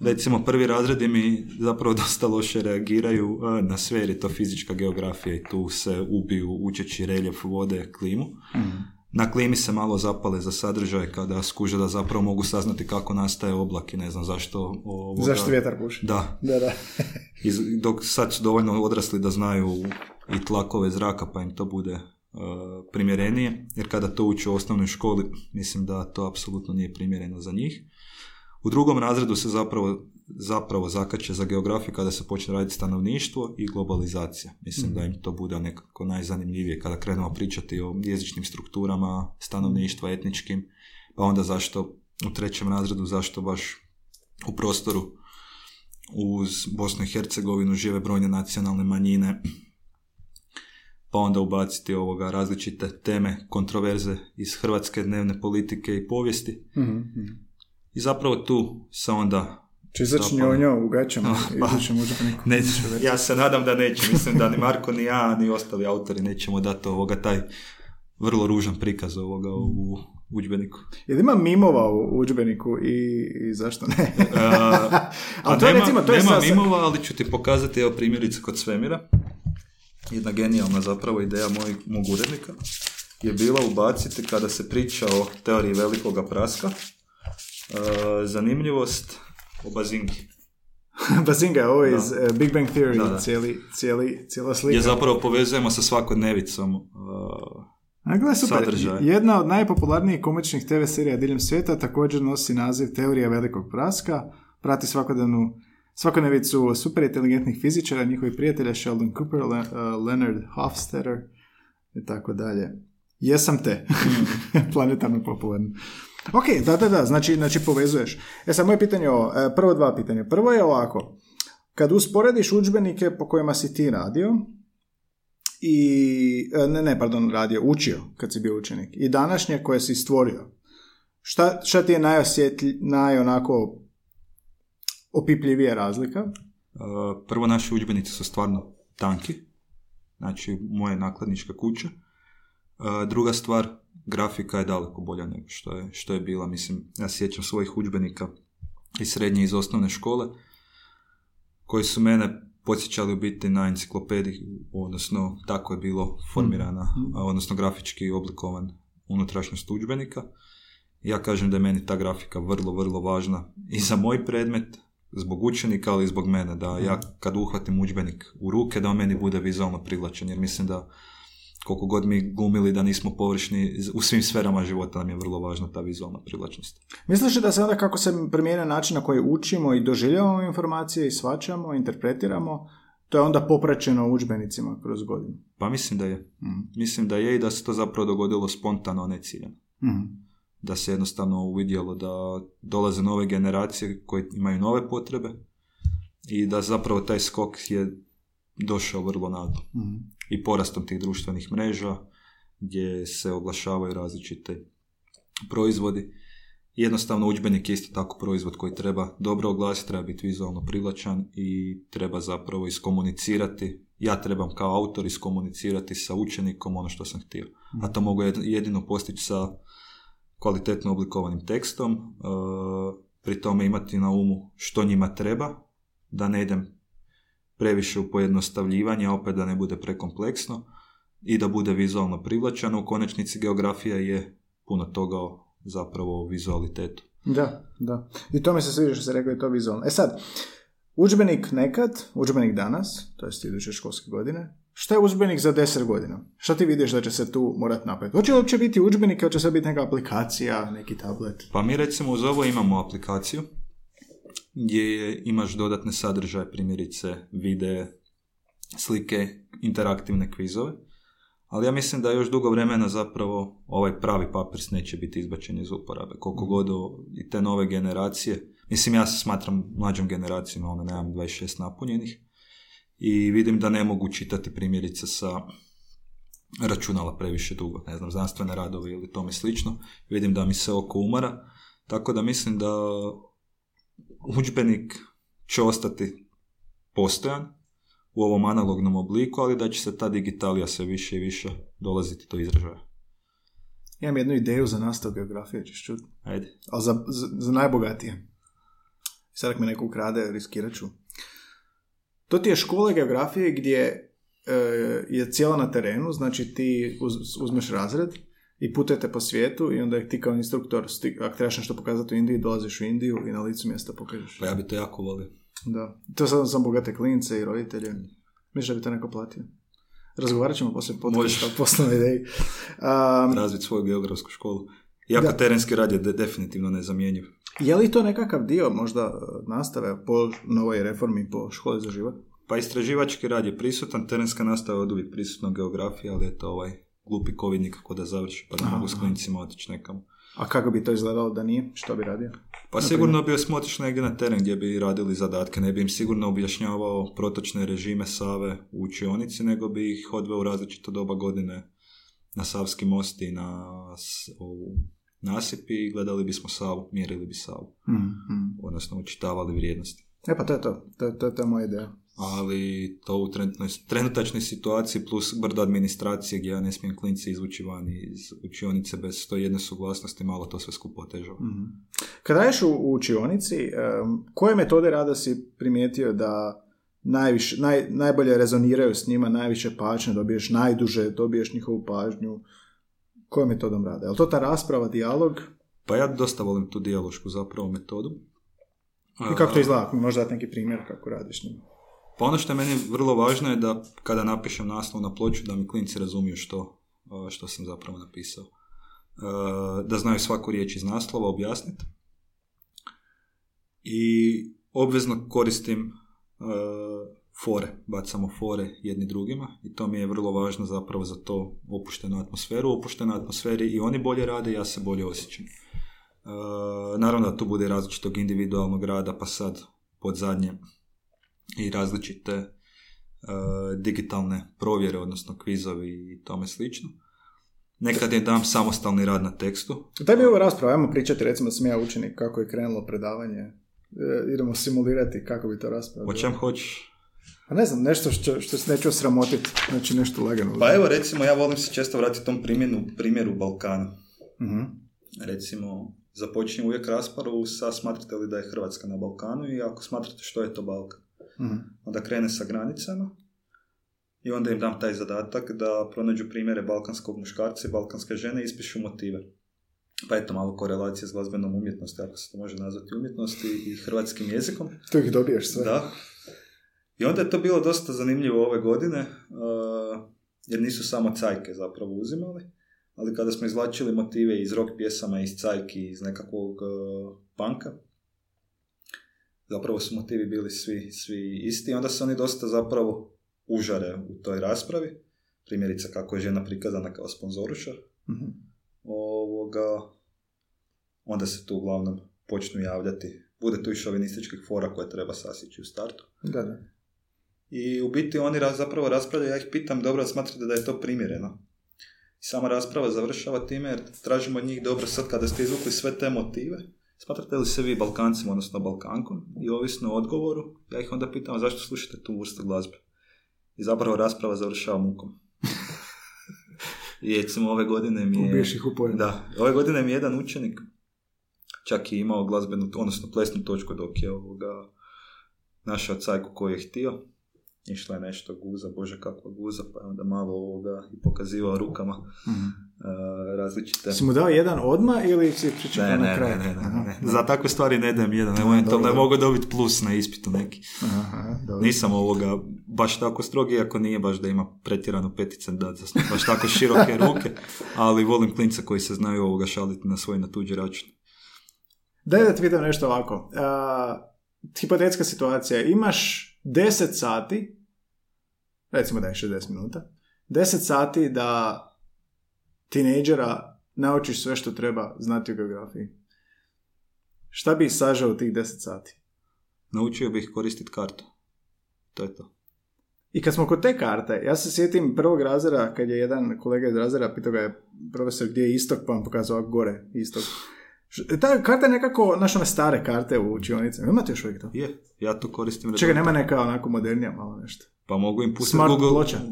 Recimo prvi razredi mi zapravo dosta loše reagiraju na sve jer je to fizička geografija i tu se ubiju učeći reljef vode, klimu. uh na klimi se malo zapale za sadržaj kada skuže da zapravo mogu saznati kako nastaje oblak i ne znam zašto... Ovoga... Zašto vjetar puši? Da. Da, da. Dok sad su dovoljno odrasli da znaju i tlakove zraka pa im to bude uh, primjerenije, jer kada to uče u osnovnoj školi, mislim da to apsolutno nije primjereno za njih. U drugom razredu se zapravo, zapravo zakače za geografiju kada se počne raditi stanovništvo i globalizacija. Mislim da im to bude nekako najzanimljivije kada krenemo pričati o jezičnim strukturama, stanovništva, etničkim, pa onda zašto u trećem razredu, zašto baš u prostoru uz Bosnu i Hercegovinu žive brojne nacionalne manjine, pa onda ubaciti ovoga različite teme, kontroverze iz hrvatske dnevne politike i povijesti. Mhm, I zapravo tu se onda... Će izaći Zapravo. njo u gaćama Pa. Ne, ja se nadam da neće. Mislim da ni Marko, ni ja, ni ostali autori nećemo dati ovoga taj vrlo ružan prikaz ovoga u udžbeniku. Jel ima mimova u udžbeniku i, i zašto ne? Uh, Ali to je nema, recimo, to je nema sasvim- mimova, ali ću ti pokazati evo primjerice kod svemira. Jedna genijalna zapravo ideja mojeg, mog urednika je bila ubaciti kada se priča o teoriji velikoga praska uh, zanimljivost o bazingi. Bazinga, ovo je Da. iz eh, Big Bang Theory, Da, da. Cijeli, cijeli, cijela slika. Gdje zapravo povezujemo sa svakodnevicom uh, A gle, super. sadržaj. Jedna od najpopularnijih komičnih TV serija diljem svijeta također nosi naziv Teorija velikog praska. Prati svakodnevnu svakodnevicu super inteligentnih fizičara, njihovih prijatelja Sheldon Cooper, Le- uh, Leonard Hofstadter i tako dalje. Jesam te. Planetarno popularno. Ok, da, da, da, znači, znači povezuješ. E sad, moje pitanje je ovo, e, prvo dva pitanja. Prvo je ovako, kad usporediš udžbenike po kojima si ti radio, i, e, ne, ne, pardon, radio, učio kad si bio učenik, i današnje koje si stvorio, šta, šta ti je najosjetlj, najonako opipljivija razlika? Uh, prvo, naši udžbenici su stvarno tanki, znači moje nakladnička kuća. Uh, druga stvar, grafika je daleko bolja nego što je, što je bila. Mislim, ja sjećam svojih udžbenika iz srednje i iz osnovne škole, koji su mene podsjećali u biti na enciklopediji, odnosno tako je bilo formirana, a, odnosno grafički oblikovan unutrašnjost udžbenika. Ja kažem da je meni ta grafika vrlo, vrlo važna i za moj predmet, zbog učenika, ali i zbog mene, da ja kad uhvatim udžbenik u ruke, da on meni bude vizualno privlačen, jer mislim da koliko god mi glumili da nismo površni, u svim sferama života nam je vrlo važna ta vizualna privlačnost. Misliš li da se onda kako se promijenio način na koji učimo i doživljavamo informacije i svačamo, interpretiramo, to je onda popraćeno udžbenicima kroz godinu? Pa mislim da je. Mhm. Mislim da je i da se to zapravo dogodilo spontano, a ne ciljano. Mhm. Da se jednostavno uvidjelo da dolaze nove generacije koje imaju nove potrebe i da zapravo taj skok je došao vrlo naglo. Mhm. I porastom tih društvenih mreža gdje se oglašavaju različite proizvodi. Jednostavno udžbenik je isto tako proizvod koji treba dobro oglasiti, treba biti vizualno privlačan i treba zapravo iskomunicirati. Ja trebam kao autor iskomunicirati sa učenikom ono što sam htio. A to mogu jed- jedino postići sa kvalitetno oblikovanim tekstom, e, pri tome imati na umu što njima treba, da ne idem previše u pojednostavljivanje, opet da ne bude prekompleksno i da bude vizualno privlačano. U konačnici geografija je puno toga zapravo o vizualitetu. Da, da. I to mi se sviđa što se rekao i to vizualno. E sad, udžbenik nekad, udžbenik danas, to je iduće školske godine, šta je udžbenik za 10 godina? Šta ti vidiš da će se tu morat napraviti? Hoće li uopće biti udžbenik, ili će sve biti neka aplikacija, neki tablet? Pa mi recimo uz ovo imamo aplikaciju gdje je- imaš dodatne sadržaje, primjerice videe, slike, interaktivne kvizove. Ali ja mislim da još dugo vremena zapravo ovaj pravi papirs neće biti izbačen iz uporabe. Koliko god o- i te nove generacije, mislim ja se smatram mlađom generacijom, ono nemam 26 napunjenih i vidim da ne mogu čitati primjerice sa računala previše dugo, ne znam, znanstvene radove ili tome slično. Vidim da mi se oko umara, tako da mislim da udžbenik će ostati postojan u ovom analognom obliku, ali da će se ta digitalija sve više i više dolaziti do izražaja. Imam jednu ideju za nastav geografije, ćeš čuti. Ajde. Ali za, za, za najbogatije. Sad ako me neko ukrade, riskirat ću. To ti je škola geografije gdje e, je cijela na terenu, znači ti uz, uzmeš razred i putujete po svijetu i onda ti kao instruktor, ako trebaš nešto pokazati u Indiji, dolaziš u Indiju i na licu mjesta pokažeš. Pa ja bi to jako volio. Da. To sad sam bogate klince i roditelje. Misliš da bi to neko platio? Razgovarat ćemo poslije podcasta poslovnoj ideji. Um, Razviti svoju geografsku školu. Iako Da. terenski rad je de- definitivno nezamjenjiv. Je li to nekakav dio možda e, nastave po novoj reformi po školi za život? Pa istraživački rad je prisutan, terenska nastava je od uvijek prisutna u geografiji, ali je to ovaj glupi covid nikako da završi, pa ne Aha, mogu s klinicima otići nekamo. A kako bi to izgledalo da nije? Što bi radio? Pa Na sigurno bi smo otišli negdje na teren gdje bi radili zadatke, ne bi im sigurno objašnjavao protočne režime Save u učionici, nego bi ih odveo u različito doba godine na Savski most i na s- ovu nasip i gledali bismo Savu, mjerili bi Savu, Mm, odnosno učitavali vrijednosti. E pa to je to. To, to, to je moja ideja. ali to u trenutnoj, trenutačnoj situaciji plus brdo administracije gdje ja ne smijem klinci izvući van iz učionice bez to jedne suglasnosti, malo to sve skupo otežava. Mhm. Kad radiš u, u učionici, em, koje metode rada si primijetio da najviše, naj, najbolje rezoniraju s njima, najviše pažnje dobiješ, najduže dobiješ njihovu pažnju? Kojom metodom rada? Je li to ta rasprava, dijalog? Pa ja dosta volim tu dijalošku zapravo metodu. I kako to izgleda? Možeš dati neki primjer kako radiš s njima? Pa ono što je meni vrlo važno je da kada napišem naslov na ploču da mi klinci razumiju što, što sam zapravo napisao. Da znaju svaku riječ iz naslova objasniti. I obvezno koristim fore, bacamo fore jedni drugima i to mi je vrlo važno zapravo za to opuštenu atmosferu. U opuštenoj atmosferi i oni bolje rade ja se bolje osjećam. Uh, naravno da tu bude različitog individualnog rada, pa sad pod zadnje i različite uh, digitalne provjere, odnosno kvizovi i tome slično. Nekad je dam samostalni rad na tekstu. Daj mi ovo rasprava, ajmo pričati recimo da sam ja učenik kako je krenulo predavanje. E, idemo simulirati kako bi to rasprava. O čem hoćeš? Pa ne znam, nešto što, što se neću sramotiti, znači nešto lagano. Pa evo recimo ja volim se često vratiti tom primjenu, primjeru Balkana. Mhm. Recimo započinjem uvijek raspravu sa smatrate li da je Hrvatska na Balkanu i ako smatrate što je to Balkan. Mhm. Onda krene sa granicama i onda im dam taj zadatak da pronađu primjere balkanskog muškarca i balkanske žene i ispišu motive. Pa eto, malo korelacije s glazbenom umjetnosti, ako se to može nazvati umjetnosti, i hrvatskim jezikom. Tu ih dobiješ sve. Da. I onda je to bilo dosta zanimljivo ove godine, uh, jer nisu samo cajke zapravo uzimali, ali kada smo izvlačili motive iz rock pjesama, iz cajki, iz nekakvog uh, panka, zapravo su motivi bili svi, svi isti. Onda se oni dosta zapravo užare u toj raspravi. Primjerice kako je žena prikazana kao sponzoruša. Mhm. Ovoga, onda se tu uglavnom počnu javljati. Bude tu i šovinističkih fora koje treba sasjeći u startu. Da, da. I u biti oni raz- zapravo raspravljaju, ja ih pitam, dobro, smatrate da je to primjereno? I sama rasprava završava time jer tražimo od njih, dobro, sad kada ste izvukli sve te motive, smatrate li se vi Balkancima, odnosno Balkankom? I ovisno o odgovoru, ja ih onda pitam, zašto slušate tu vrstu glazbe? I zapravo rasprava završava mukom. I recimo ove godine mi je... Ubiješ ih u pojem. Da, ove godine mi je jedan učenik čak i imao glazbenu, odnosno plesnu točku dok je ovoga našao cajku koju je htio. Išla je nešto guza, bože kakva guza, pa je onda malo ovoga i pokazivao rukama Mhm. e, različite... Si mu dao jedan odma ili si pričekao Ne, na ne, kraj? ne, ne, ne, Aha. ne. Za takve stvari ne dajem jedan, eventualno dobro. ne mogu dobiti plus na ispitu neki. Aha, dobro. Nisam ovoga baš tako strog, iako nije baš da ima pretjerano petice da baš tako široke ruke, ali volim klinca koji se znaju ovoga šaliti na svoj na tuđi račun. Daj da ti pitam nešto ovako. A, hipotetska situacija. Imaš 10 sati, recimo da je 60 minuta, 10 sati da tinejdžera naučiš sve što treba znati o geografiji. Šta bi sažao u tih 10 sati? Naučio bih koristiti kartu. To je to. I kad smo kod te karte, ja se sjetim prvog razreda kad je jedan kolega iz razreda pitao ga je profesor gdje je istok, pa vam pokazao gore istok. Ta karta je nekako, znaš one stare karte u učionicama. Imate još uvijek to? Je, ja to koristim Čekaj, nema neka onako modernija malo nešto. Pa mogu im pustiti Smart Google... ploča?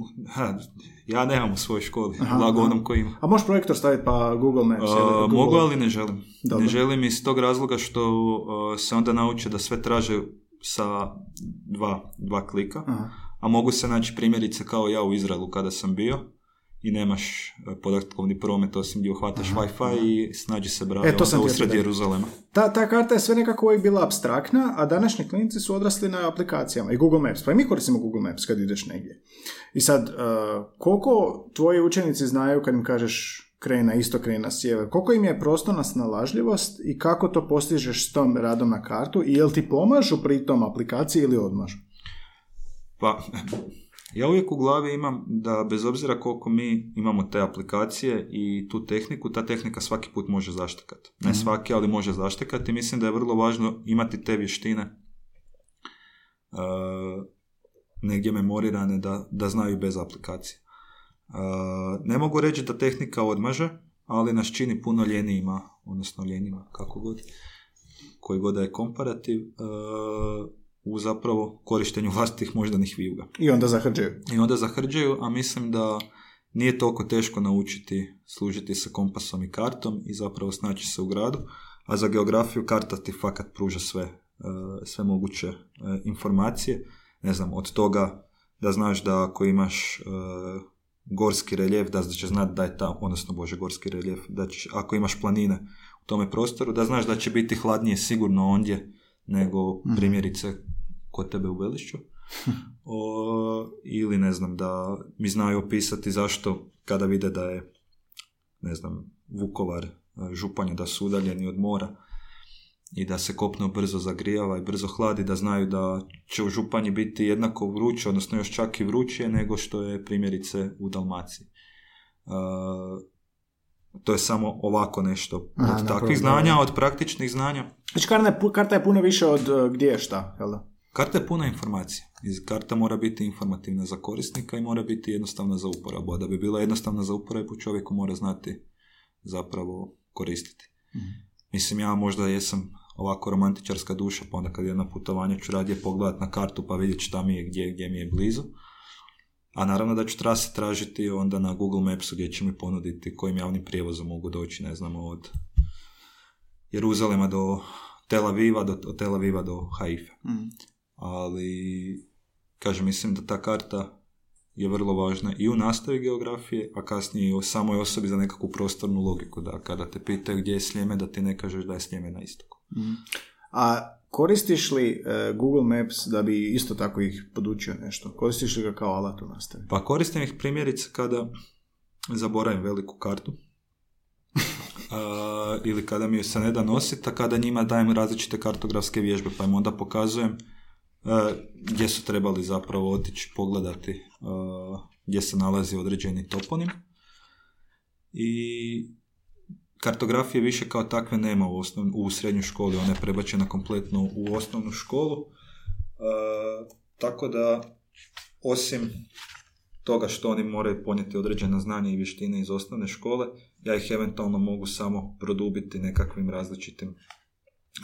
Ja nemam u svojoj školi, Aha, blago aha. onom koji ima. A možeš projektor staviti pa Google Maps? A, Google- mogu, ali ne želim. Dobro. Ne želim iz tog razloga što a, se onda nauče da sve traže sa dva, dva klika. Aha. A mogu se naći primjerice kao ja u Izraelu kada sam bio i nemaš e, podatkovni promet osim gdje uhvataš Wi-Fi i snađi se bravo E, to sam u htio sred pitati. Jeruzalema. Ta, ta karta je sve nekako uvijek bila abstraktna, a današnji klinci su odrasli na aplikacijama i Google Maps. Pa i mi koristimo Google Maps kad ideš negdje. I sad, uh, koliko tvoji učenici znaju kad im kažeš kreni na isto, kreni na sjever, koliko im je prostorna snalažljivost i kako to postižeš s tom radom na kartu i jel ti pomažu pri tom aplikaciji ili odmažu? Pa, ja uvijek u glavi imam da bez obzira koliko mi imamo te aplikacije i tu tehniku, ta tehnika svaki put može zaštekati. Ne svaki, ali može zaštekati. Mislim da je vrlo važno imati te vještine uh, negdje memorirane da, da znaju bez aplikacije. Uh, ne mogu reći da tehnika odmaže, ali nas čini puno ljenijima, odnosno ljenima, kako god, koji god da je komparativ, uh, u zapravo korištenju vlastitih moždanih vijuga. I onda zahrđaju. I onda zahrđaju, a mislim da nije toliko teško naučiti služiti se kompasom i kartom i zapravo snaći se u gradu, a za geografiju karta ti fakat pruža sve, e, sve moguće e, informacije. Ne znam, od toga da znaš da ako imaš e, gorski reljef, da će znati da je tamo, odnosno bože gorski reljef, da će, ako imaš planine u tome prostoru, da znaš da će biti hladnije sigurno ondje nego primjerice kod tebe u Belišću. O, ili ne znam, da mi znaju opisati zašto kada vide da je ne znam, Vukovar, e, Županje da su udaljeni od mora i da se kopno brzo zagrijava i brzo hladi, da znaju da će u Županji biti jednako vruće, odnosno još čak i vrućije nego što je primjerice u Dalmaciji. E, to je samo ovako nešto Aha, od napravo, takvih znanja, da. od praktičnih znanja. Znači karta je, karta je puno više od uh, gdje je šta, jel da? Karta je puna informacija. Karta mora biti informativna za korisnika i mora biti jednostavna za uporabu. A da bi bila jednostavna za uporabu, čovjeku mora znati zapravo koristiti. Mislim, ja možda jesam ovako romantičarska duša, pa onda kad je na putovanje ću radije pogledat na kartu pa vidjeti šta mi je gdje, gdje mi je blizu. A naravno da ću trase tražiti onda na Google Mapsu gdje će mi ponuditi kojim javnim prijevozom mogu doći, ne znam, od Jeruzalema do Tel Aviva, do, od Tel Aviva do Haifa ali kažem, mislim da ta karta je vrlo važna i u nastavi geografije, a kasnije i u samoj osobi za nekakvu prostornu logiku, da kada te pitaju gdje je Sljeme, da ti ne kažeš da je Sljeme na istoku. A koristiš li e, Google Maps da bi isto tako ih podučio nešto? Koristiš li ga kao alat u nastavi? Pa koristim ih primjerice kada zaboravim veliku kartu, a, ili kada mi se ne da nositi, a kada njima dajem različite kartografske vježbe, pa im onda pokazujem gdje su trebali zapravo otići pogledati a, gdje se nalazi određeni toponim. I kartografije više kao takve nema u, osnov, u srednjoj školi, ona je prebačena kompletno u osnovnu školu. A, tako da, osim toga što oni moraju ponijeti određena znanja i vještine iz osnovne škole, ja ih eventualno mogu samo produbiti nekakvim različitim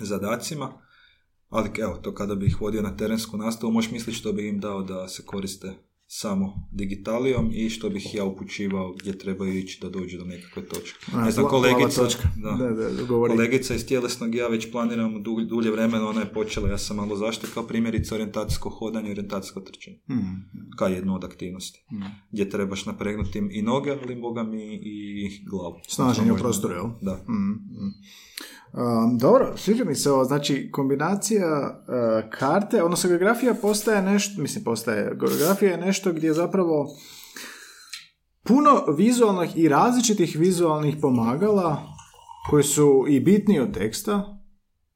zadacima. Ali evo, to kada bi ih vodio na terensku nastavu, možeš misliti što bi im dao da se koriste samo digitalijom i što bih ja upućivao gdje trebaju ići da dođu do nekakve točke. A, ne znam, kolegica, točka. da, Da, da, kolegica iz tjelesnog ja već planiram dulje, dulje vremena, ona je počela, ja sam malo zaštekao, primjerice orijentacijsko hodanje, orijentacijsko trčanje Mhm. kao jednu od aktivnosti. Gdje trebaš napregnuti i noge, ali boga mi i glavu. Snaženje u prostoru, jel? Da. Mm, mm. Um, dobro, sviđa mi se ovo. Znači, kombinacija uh, karte, odnosno geografija postaje nešto, mislim postaje, geografija je nešto gdje zapravo puno vizualnih i različitih vizualnih pomagala koji su i bitni od teksta,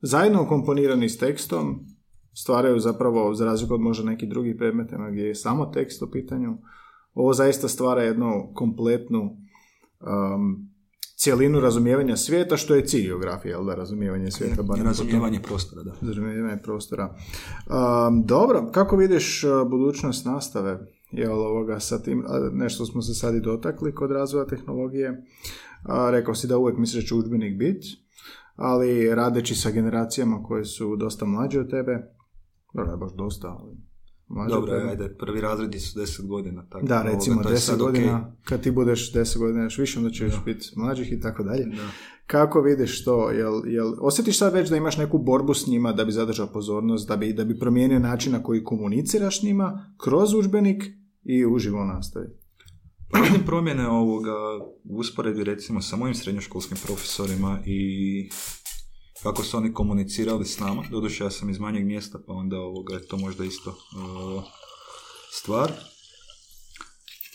zajedno ukomponirani s tekstom, stvaraju zapravo, za razliku od možda nekih drugih predmetima gdje je samo tekst u pitanju, ovo zaista stvara jednu kompletnu um, cjelinu razumijevanja svijeta, što je cilj geografije, jel da, razumijevanje svijeta. Tom- razumijevanje prostora, da. Razumijevanje prostora. Um, dobro, kako vidiš uh, budućnost nastave? Jel ovoga sa tim, nešto smo se sad i dotakli kod razvoja tehnologije. A, rekao si da uvijek misliš da će udžbenik biti, ali radeći sa generacijama koje su dosta mlađe od tebe, dobro, baš dosta, ali mlađe Dobro, tebe. ajde, prvi razredi su 10 godina. Tako Da, ovoga, recimo je 10 sad godina, okej. kad ti budeš 10 godina još više, onda ćeš biti mlađih i tako dalje. Da. Kako vidiš to? Jel, jel, osjetiš sad već da imaš neku borbu s njima da bi zadržao pozornost, da bi, da bi promijenio način na koji komuniciraš s njima kroz udžbenik i uživo nastavi? Pa vidim promjene ovoga u usporedbi recimo sa mojim srednjoškolskim profesorima i kako su oni komunicirali s nama. Doduše ja sam iz manjeg mjesta pa onda ovoga je to možda isto uh, stvar.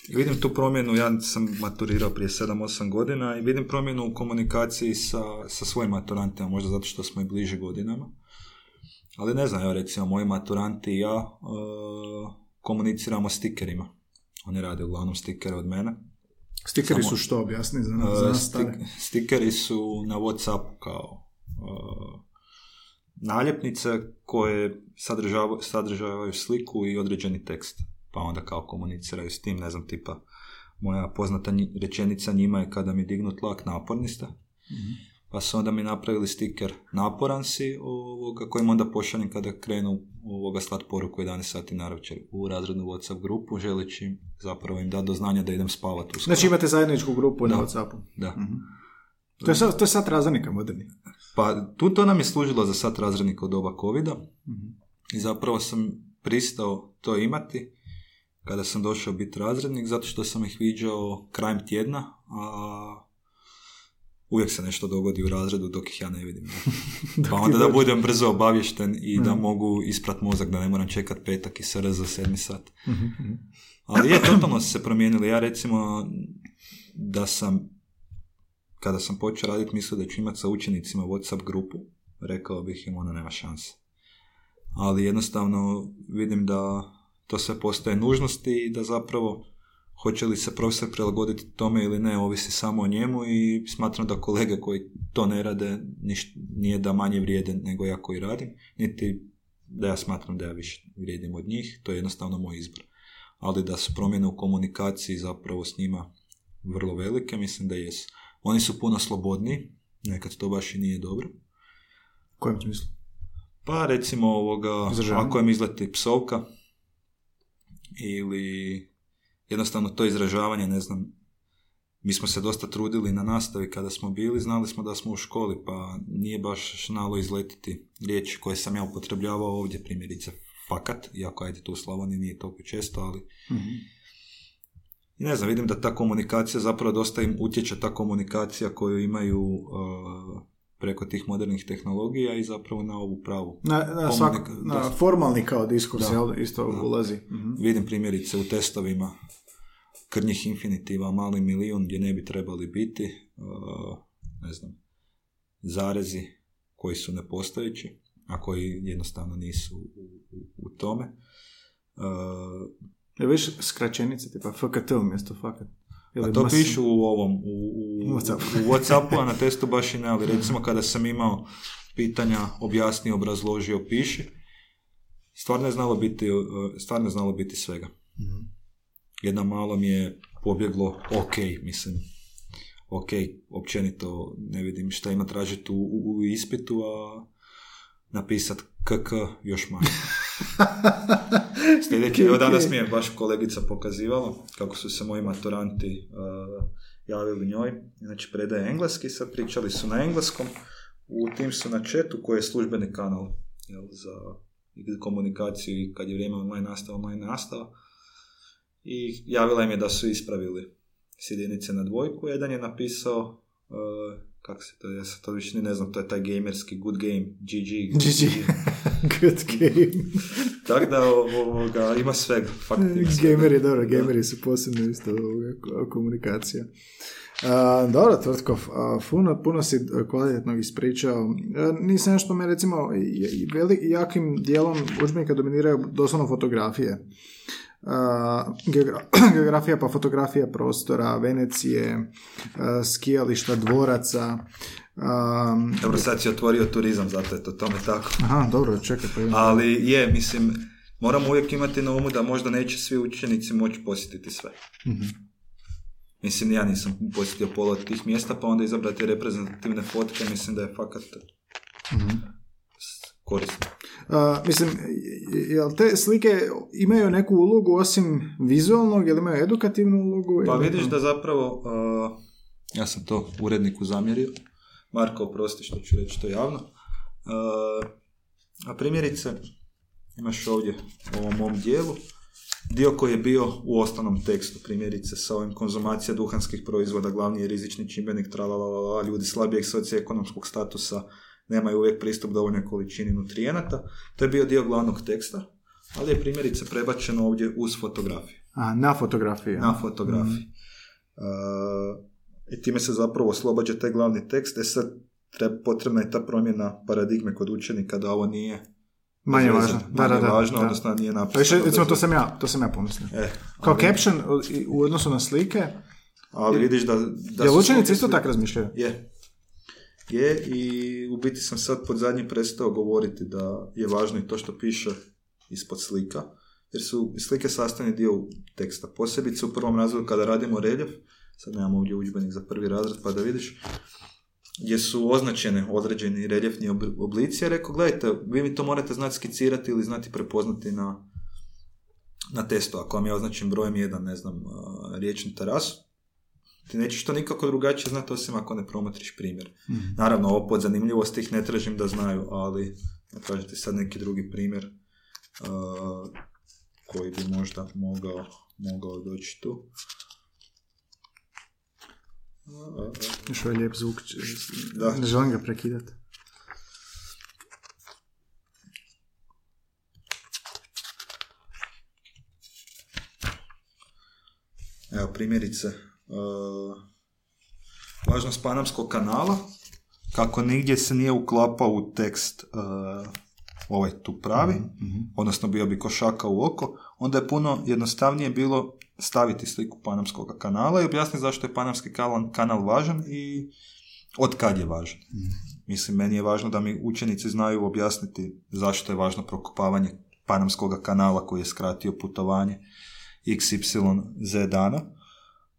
I vidim tu promjenu, ja sam maturirao prije 7-8 godina i vidim promjenu u komunikaciji sa, sa svojim maturantima, možda zato što smo i bliži godinama. Ali ne znam, evo recimo moji maturanti i ja uh, komuniciramo stikerima. Oni rade uglavnom stikere od mene. Stikeri su što, objasni za, za Uh, stik- stikeri su na Whatsappu kao naljepnice koje sadržavaju, sadržavaju sliku i određeni tekst. Pa onda kao komuniciraju s tim, ne znam, tipa moja poznata rečenica njima je kada mi dignu tlak naporni ste. Pa su onda mi napravili stiker naporan si, ovoga, kojim onda pošaljem kada krenu ovoga slat poruku 11 sati naravčer u razrednu Whatsapp grupu, želeći zapravo im dati do znanja da idem spavati uskoro. Znači imate zajedničku grupu na Da. Whatsappu. Da. To je, sad, to je sat razrednika moderni. Pa tu to nam je služilo za sat razrednika u doba covida Mhm. i zapravo sam pristao to imati kada sam došao biti razrednik zato što sam ih viđao krajem tjedna, a uvijek se nešto dogodi u razredu dok ih ja ne vidim. pa onda da budem brzo obavješten i da mogu isprat mozak da ne moram čekat petak i SRZ za sedmi sat. Ali je, totalno se promijenili. Ja recimo da sam kada sam počeo raditi mislio da ću imati sa učenicima Whatsapp grupu, rekao bih im ono nema šanse. Ali jednostavno vidim da to sve postaje nužnosti i da zapravo hoće li se profesor prilagoditi tome ili ne, ovisi samo o njemu i smatram da kolege koji to ne rade niš, nije da manje vrijede nego ja koji radim, niti da ja smatram da ja više vrijedim od njih, to je jednostavno moj izbor. Ali da su promjene u komunikaciji zapravo s njima vrlo velike, mislim da jesu. Oni su puno slobodniji, nekad to baš i nije dobro. U kojem smislu? Pa recimo ovoga, Izražavanje? ako im izleti psovka ili jednostavno to izražavanje, ne znam, mi smo se dosta trudili na nastavi kada smo bili, znali smo da smo u školi, pa nije baš znalo izletiti riječi koje sam ja upotrebljavao ovdje, primjerice fakat, iako ajde tu u Slavoniji nije toliko često, ali i ne znam, vidim da ta komunikacija zapravo dosta im utječe ta komunikacija koju imaju uh, preko tih modernih tehnologija i zapravo na ovu pravu. Na, na, svak, na formalni kao diskurs, Da. jel, isto Da. ulazi. Mhm. Vidim primjerice u testovima krnjih infinitiva mali milijun gdje ne bi trebali biti, uh, ne znam, zarezi koji su nepostojeći, a koji jednostavno nisu u, u, u tome. Uh, Je viš skraćenice, tipa FKT umjesto fakat. A to mas- pišu u ovom, u, u, Whatsappu. u Whatsappu, a na testu baš i ne, ali recimo kada sam imao pitanja, objasnio, obrazložio, piši, stvarno je znalo biti, uh, stvarno je znalo biti svega. Jedna malo mi je pobjeglo ok, mislim, ok, općenito ne vidim šta ima tražiti u, u, u ispitu, a napisat KK još manje. Sljedeći, evo danas mi je baš kolegica pokazivala kako su se moji maturanti uh, javili njoj. Znači, predaje engleski, sad pričali su na engleskom. U tim su na chatu koji je službeni kanal jel, za komunikaciju i kad je vrijeme online nastava, online nastava. I javila im je da su ispravili s jedinice na dvojku. Jedan je napisao uh, kako se to, ja sad to više ne znam, to je taj gamerski good game, GG. GG. Good game. Tako da ovoga, ima svega. Fakt ima svega. Gameri, dobro, gameri su posebno isto ovoga, komunikacija. A, dobro, Tvrtkov, a, puno, puno si kvalitetno ispričao. A, nisam još spomenuo, recimo, veli, jakim dijelom udžbenika dominiraju doslovno fotografije. Geografija pa fotografija prostora, Venecije, a, skijališta, dvoraca. Dobro, sad si otvorio turizam, zato je to tome tako. aha, dobro, čekaj, pa Ali je, mislim, moramo uvijek imati na umu da možda neće svi učenici moći posjetiti sve. Mhm. Mislim, ja nisam posjetio pola od tih mjesta, pa onda izabrati reprezentativne fotke, mislim da je fakat Mhm. s- korisno. Mislim, jel te slike imaju neku ulogu osim vizualnog, jel imaju edukativnu ulogu? Pa ili- vidiš da zapravo, uh, ja sam to uredniku zamjerio, Marko, oprosti što ću reći to javno, uh, a primjerice, imaš ovdje u ovom mom dijelu, dio koji je bio u osnovnom tekstu, primjerice sa ovim konzumacija duhanskih proizvoda, glavni je rizični čimbenik, tralalala, ljudi slabijeg socioekonomskog statusa nemaju uvijek pristup dovoljnoj količini nutrijenata. To je bio dio glavnog teksta, ali je primjerice prebačeno ovdje uz fotografiju. A, na fotografiji. Na fotografiji. Uh, I time se zapravo oslobađa taj glavni tekst. E sad, treba, potrebna je ta promjena paradigme kod učenika da ovo nije Manje važno. Da, manje da, da. važno, da. odnosno nije Pa napisano. više, recimo, to sam ja, to sam ja pomislio. E, Kao ali- caption u- odnosu na slike, Ali vidiš da... da jel učenici isto tako razmišljaju? Je. Je i u biti sam sad pod zadnjim prestao govoriti da je važno i to što piše ispod slika, jer su slike sastavni dio teksta. Posebice u prvom razredu kada radimo reljef, sad nemamo ovdje udžbenik za prvi razred pa da vidiš, gdje su označene određeni reljefni obl- oblici, ja rekao, gledajte, vi mi to morate znati skicirati ili znati prepoznati na, na testu. Ako vam je označen brojem jedan, ne znam, riječnu terasu, ti nećeš to nikako drugačije znati osim ako ne promotriš primjer. Naravno, ovo pod zanimljivosti ih ne tražim da znaju, ali da kažete sad neki drugi primjer a, koji bi možda mogao, mogao doći tu. A. Još ovaj lijep zvuk, Da. ne želim ga prekidati. Evo primjerice, uh, važnost Panamskog kanala, kako nigdje se nije uklapao u tekst uh, ovaj tu pravi, odnosno bio bi košaka u oko, onda je puno jednostavnije bilo staviti sliku Panamskog kanala i objasniti zašto je Panamski kanal, kanal važan i od kad je važan. Mislim, meni je važno da mi učenici znaju objasniti zašto je važno prokopavanje Panamskog kanala koji je skratio putovanje XYZ dana,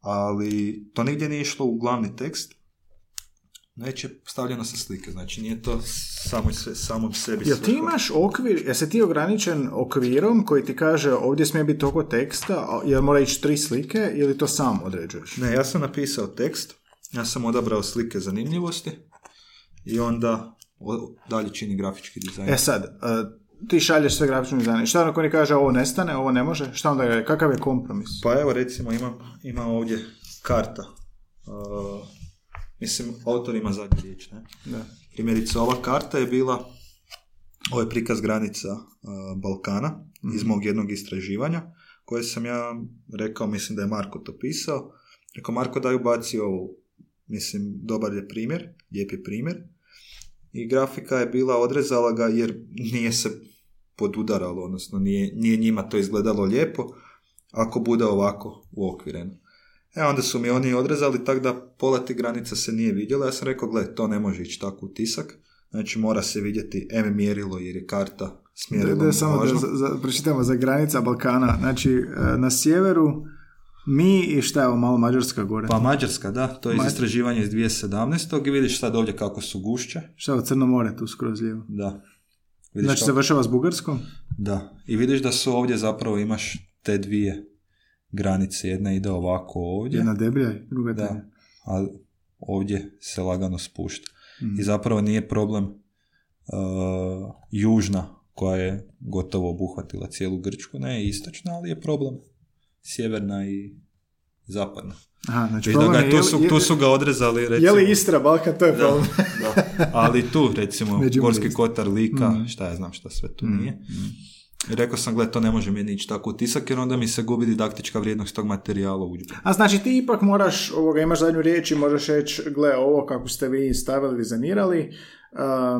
ali to nigdje nije išlo u glavni tekst, već je stavljeno sa slike, znači nije to samo se, samom sebi Jel ti imaš okvir, jesi ti ograničen okvirom koji ti kaže ovdje smije biti toliko teksta, jel mora ići tri slike ili to sam određuješ? Ne, ja sam napisao tekst, ja sam odabrao slike zanimljivosti i onda dalje čini grafički dizajn. E sad, e, ti šalješ sve grafične dizajne. Šta ako oni kaže ovo nestane, ovo ne može? Šta onda je, kakav je kompromis? Pa evo recimo imam, imam ovdje karta. Uh, mislim, autor ima zadnju riječ, ne? Da. Primjerice, ova karta je bila, ovo je prikaz granica uh, Balkana iz mog jednog istraživanja, koje sam ja rekao, mislim da je Marko to pisao. Rekao, Marko daj ubaci ovo, mislim, dobar je primjer, lijep je primjer. I grafika je bila, odrezala ga jer nije se podudaralo, odnosno nije, nije njima to izgledalo lijepo, ako bude ovako uokvireno. E onda su mi oni odrezali tako da pola te granica se nije vidjela. Ja sam rekao, gle, to ne može ići tako u tisak. Znači mora se vidjeti M mjerilo jer je karta Da, s mjerilom da, samo da za, za, pročitamo za granica Balkana. Znači, e, na sjeveru mi i šta je ovo malo Mađarska gore? Pa Mađarska, da, to je iz Ma- istraživanja iz 2017. i vidiš sad ovdje kako su gušće. Šta je Crno more tu skroz lijevo? Da. Vidiš Znači, kako- završava s Bugarskom? Da. I vidiš da su ovdje zapravo imaš te dvije granice. Jedna ide ovako ovdje. Jedna deblja druga Da. a ovdje se lagano spušta. I zapravo nije problem uh, južna koja je gotovo obuhvatila cijelu Grčku, ne istočna, ali je problem sjeverna i zapadna. Aha, znači da ga, je, tu, je, su, tu su ga odrezali, je recimo. li Istra, Balkan, to je problem. da. Ali tu, recimo. Gorski kotar, Lika, Mhm. šta ja znam šta sve tu nije. I rekao sam, gle, to ne može meni ići tako u tisak, jer onda mi se gubi didaktička vrijednost tog materijala u. A znači ti ipak moraš, ovoga, imaš zadnju riječ i možeš reći, gle, ovo kako ste vi stavili, dizajnirali,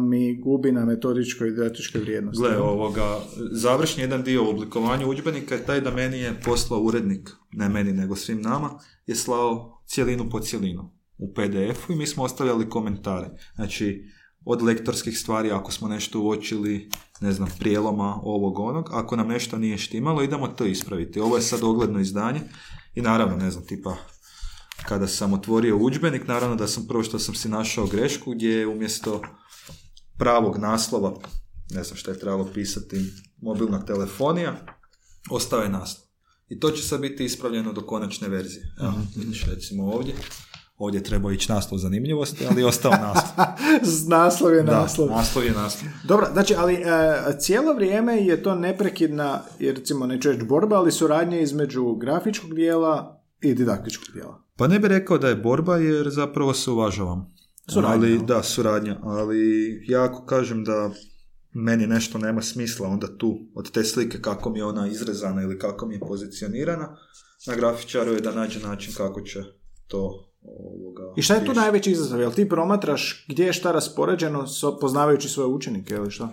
mi gubi na metodičkoj i didaktičkoj vrijednosti. Gle, ovoga, završni jedan dio u oblikovanju udžbenika je taj da meni je poslao urednik, ne meni nego svim nama, je slao cijelinu po cijelinu u PDF-u i mi smo ostavljali komentare. Znači, od lektorskih stvari, ako smo nešto uočili, ne znam, prijeloma ovog onog, ako nam nešto nije štimalo, idemo to ispraviti. Ovo je sad ogledno izdanje i naravno, ne znam, tipa, kada sam otvorio udžbenik, naravno da sam prvo što sam si našao grešku gdje je umjesto pravog naslova, ne znam šta je trebalo pisati, mobilna telefonija, ostao je naslov. I to će sad biti ispravljeno do konačne verzije. Evo, vidiš recimo ovdje. Ovdje treba ići naslov zanimljivosti, ali je ostao naslov. naslov je Da, naslov. naslov je naslov. Dobro, znači, ali e, cijelo vrijeme je to neprekidna, jer recimo neću reći borba, ali suradnja između grafičkog dijela i didaktičkog dijela. Pa ne bih rekao da je borba, jer zapravo se uvažavam. Suradnja, ali, da, suradnja. Ali ja ako kažem da meni nešto nema smisla, onda tu, od te slike kako mi je ona izrezana ili kako mi je pozicionirana, na grafičaru je da nađe način kako će to ovoga, I šta je tu najveći izazov? Jel ti promatraš gdje je šta raspoređeno poznavajući svoje učenike ili što?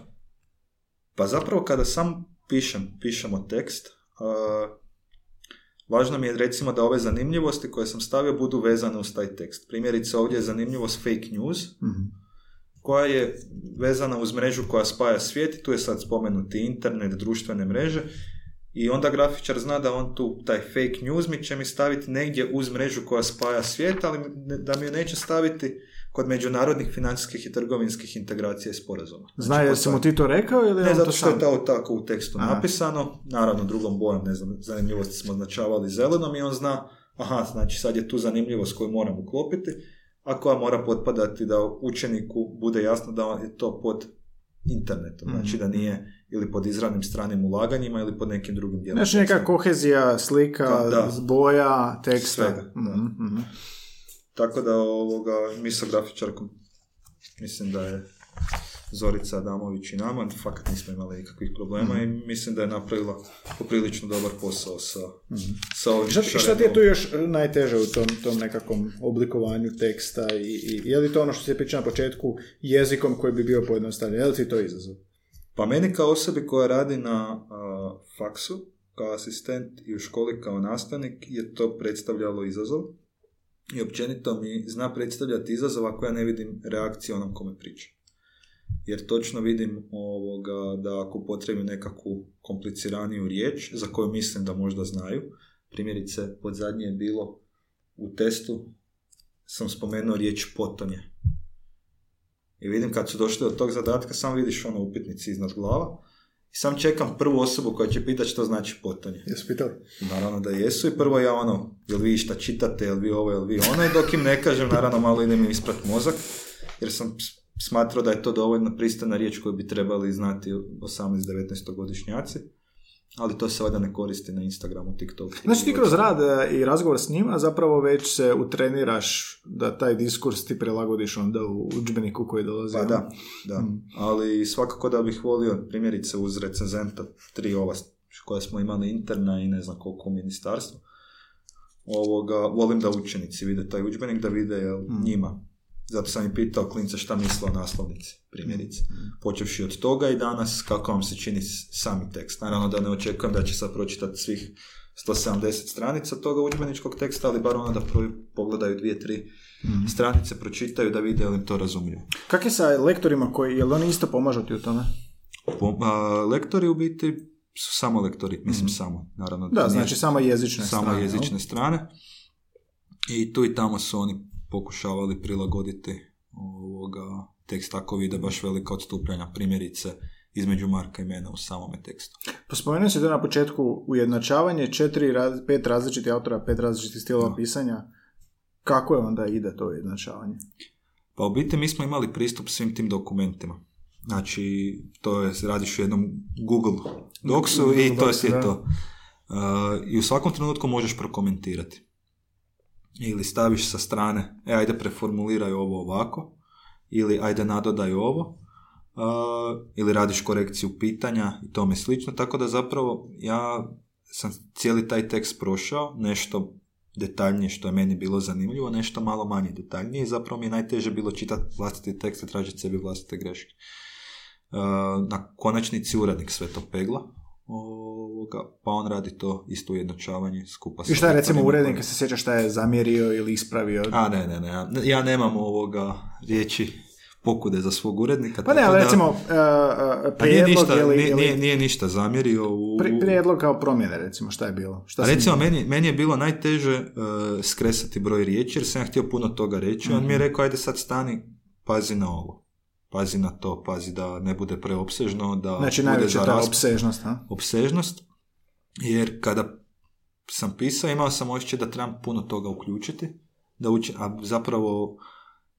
Pa zapravo kada sam pišem, pišemo tekst, a, važno mi je recimo da ove zanimljivosti koje sam stavio budu vezane uz taj tekst. Primjerice ovdje je zanimljivost fake news, Mhm. koja je vezana uz mrežu koja spaja svijet i tu je sad spomenuti internet, društvene mreže i onda grafičar zna da on tu taj fake news mi će mi staviti negdje uz mrežu koja spaja svijet, ali da mi ju neće staviti kod međunarodnih financijskih i trgovinskih integracija i sporazuma. Zna Znači, jer kod si mu ti to rekao ili ne, zato što je to tako u tekstu Aha. napisano, naravno drugom bojom, ne znam, zanimljivosti smo označavali zelenom i on zna, aha, znači sad je tu zanimljivost koju moram uklopiti, a koja mora potpadati da učeniku bude jasno da je to pod internetom, Mhm. znači da nije ili pod izravnim stranim ulaganjima ili pod nekim drugim dijelom. Znači neka kohezija, slika, Da, da. boja, teksta. Svega, da. Tako da ovoga, mi sa grafičarkom mislim da je Zorica Adamović i nama, fakat nismo imali nikakvih problema Mhm. i mislim da je napravila poprilično dobar posao sa, sa ovim Šta, šta ti je tu još najteže u tom, tom nekakvom oblikovanju teksta i, i je li to ono što se priča na početku jezikom koji bi bio pojednostavljen? Je li ti to izazov? Pa meni kao osobi koja radi na a, faksu, kao asistent i u školi kao nastavnik, je to predstavljalo izazov. I općenito mi zna predstavljati izazov ako ja ne vidim reakciju onom kome priča. Jer točno vidim ovoga da ako potrebim nekakvu kompliciraniju riječ za koju mislim da možda znaju, primjerice pod zadnje je bilo u testu sam spomenuo riječ potonje. I vidim kad su došli do tog zadatka, samo vidiš ono upitnici iznad glava sam čekam prvu osobu koja će pitati što znači potonje. Jesu pitali? Naravno da jesu i prvo ja ono, jel vi šta čitate, jel vi ovo, jel vi ono i dok im ne kažem, naravno malo idem im isprat mozak, jer sam smatrao da je to dovoljno pristojna riječ koju bi trebali znati 18-19 godišnjaci, ali to se valjda ne koristi na Instagramu, TikToku. Znači ti kroz rad e, i razgovor s njima zapravo već se utreniraš da taj diskurs ti prilagodiš onda u udžbeniku koji dolazi. Pa da, da. Mm. Ali svakako da bih volio, primjerice uz recenzenta, tri ova koja smo imali interna i ne znam koliko u ministarstvu, ovoga, volim da učenici vide taj udžbenik, da vide jel, Mm. njima. Zato sam i pitao klince šta misle o naslovnici, primjerice. Mm. Počevši od toga i danas kako vam se čini sami tekst. Naravno da ne očekujem da će sad pročitati svih 170 stranica toga udžbeničkog teksta, ali bar ono da prvi pogledaju dvije, tri Mm. stranice, pročitaju da vide li to razumljivo. Kak je sa lektorima koji, jel oni isto pomažu ti u tome? Po- a, lektori u biti su samo lektori, mislim samo, naravno. Mhm. Da, znači samo jezične samo strane. jezične jel? strane. I tu i tamo su oni pokušavali prilagoditi ovoga tekst ako vide baš velika odstupanja, primjerice između marka i mene u samome tekstu. Pa spomenuo si to na početku ujednačavanje, četiri, pet različitih autora, pet različitih stilova Da. pisanja. Kako je onda ide to ujednačavanje? Pa u biti mi smo imali pristup svim tim dokumentima. Znači, to je, radiš u jednom Google Docsu Google i to je da. to. Uh, I u svakom trenutku možeš prokomentirati. Ili staviš sa strane, e, ajde preformuliraj ovo ovako, ili ajde nadodaj ovo, uh, ili radiš korekciju pitanja i tome slično, tako da zapravo ja sam cijeli taj tekst prošao, nešto detaljnije što je meni bilo zanimljivo, nešto malo manje detaljnije i zapravo mi je najteže bilo čitati vlastiti tekst i tražiti sebi vlastite greške. Uh, na konačnici urednik sve to pegla, ovoga, pa on radi to isto ujednačavanje skupa sa I šta je recimo urednik, koji- se sjeća šta je zamjerio ili ispravio? A ne, ne, ne, ja- nemam ovoga riječi pokude za svog urednika. Pa ne, ali da- recimo uh, Pa nije prijedlog ništa, ili, nije, nije, nije ništa zamjerio u... pri- prijedlog kao promjene recimo, šta je bilo? Šta A recimo, meni, meni je bilo najteže uh, skresati broj riječi, jer sam ja htio puno toga reći. On mi Mhm. je rekao, ajde sad stani, pazi na ovo. Pazi na to, pazi da ne bude preopsežno, da Znači bude najveća za ta opsežnost, ha? opsežnost, jer kada sam pisao imao sam osjećaj da trebam puno toga uključiti, da uči, a zapravo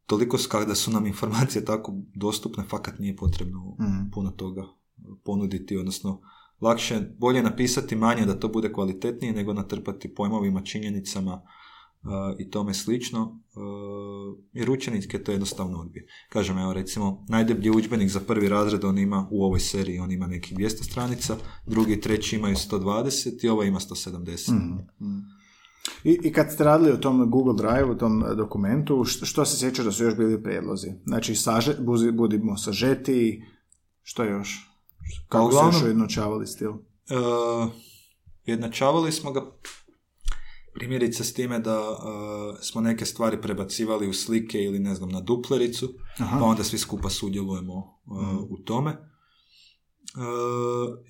toliko kada su nam informacije tako dostupne, fakat nije potrebno Mhm. puno toga ponuditi, odnosno lakše, je bolje napisati manje da to bude kvalitetnije nego natrpati pojmovima, činjenicama i tome slično, jer učenike to jednostavno odbije. Kažem, evo recimo, najdeblji udžbenik za prvi razred on ima u ovoj seriji, on ima nekih 200 stranica, drugi i treći imaju 120 i ovo ima 170. Mhm. I, I kad ste radili u tom Google Drive, u tom e, dokumentu, što, što se sjeća da su još bili prijedlozi? Znači, saže, buzi- budimo sažeti, što još? Kako uglavnom- ste još ujednačavali stil? Uh, jednačavali smo ga primjerice s time da uh, smo neke stvari prebacivali u slike ili ne znam na duplericu, Aha. pa onda svi skupa sudjelujemo uh, u tome. Uh,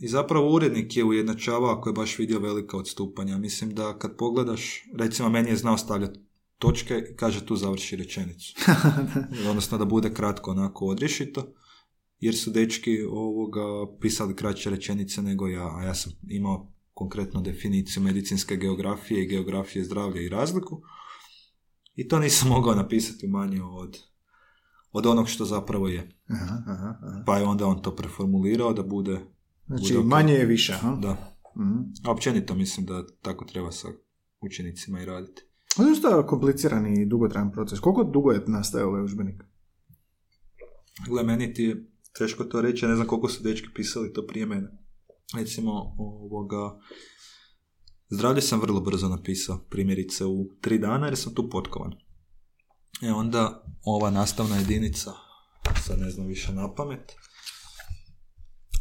I zapravo urednik je ujednačavao ako je baš vidio velika odstupanja. Mislim da kad pogledaš, recimo meni je znao stavljati točke i kaže tu završi rečenicu. Odnosno da bude kratko onako odriješito, jer su dečki ovoga pisali kraće rečenice nego ja, a ja sam imao konkretno definiciju medicinske geografije i geografije zdravlja i razliku. I to nisam mogao napisati manje od, od onog što zapravo je. Aha, aha, aha. Pa je onda on to preformulirao da bude... Znači, bude manje je više, aha? Da. Mhm. A općenito mislim da tako treba sa učenicima i raditi. To je dosta komplicirani i dugotrajan proces. Koliko dugo je nastajao ovaj udžbenik? Gle, meni ti je teško to reći, ja ne znam koliko su dečki pisali to prije mene. Recimo, ovoga, zdravlje sam vrlo brzo napisao, primjerice u tri dana jer sam tu potkovan. E onda ova nastavna jedinica, sad ne znam više na pamet,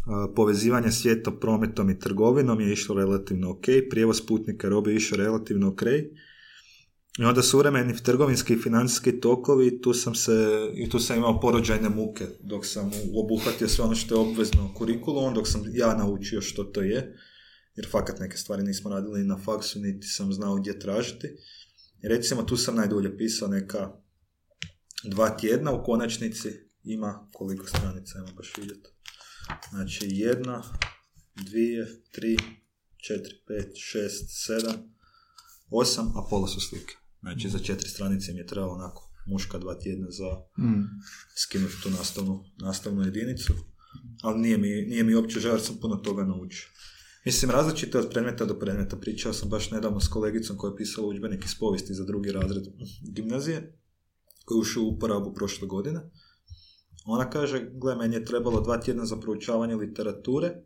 a, povezivanje svijeta prometom i trgovinom je išlo relativno ok, prijevoz putnika robe je išao relativno ok, i onda suvremeni trgovinski i financijski tokovi, tu sam se, i tu sam imao porođajne muke dok sam obuhvatio sve ono što je obvezno kurikulum, dok sam ja naučio što to je, jer fakat neke stvari nismo radili na faksu, niti sam znao gdje tražiti. I recimo tu sam najdulje pisao neka dva tjedna, u konačnici ima koliko stranica ima baš vidjeti. Znači jedna, dvije, tri, četiri, pet, šest, sedam, osam, a pola su slike. Znači za četiri stranice mi je trebalo onako muška dva tjedna za Mm. skinuti tu nastavnu, nastavnu jedinicu, ali nije mi, nije mi uopće žao jer sam puno toga naučio. Mislim, različito od predmeta do predmeta. Pričao sam baš nedavno s kolegicom koja je pisala udžbenik iz povijesti za drugi razred gimnazije, koji je ušao u uporabu prošle godine. Ona kaže, gle, meni je trebalo dva tjedna za proučavanje literature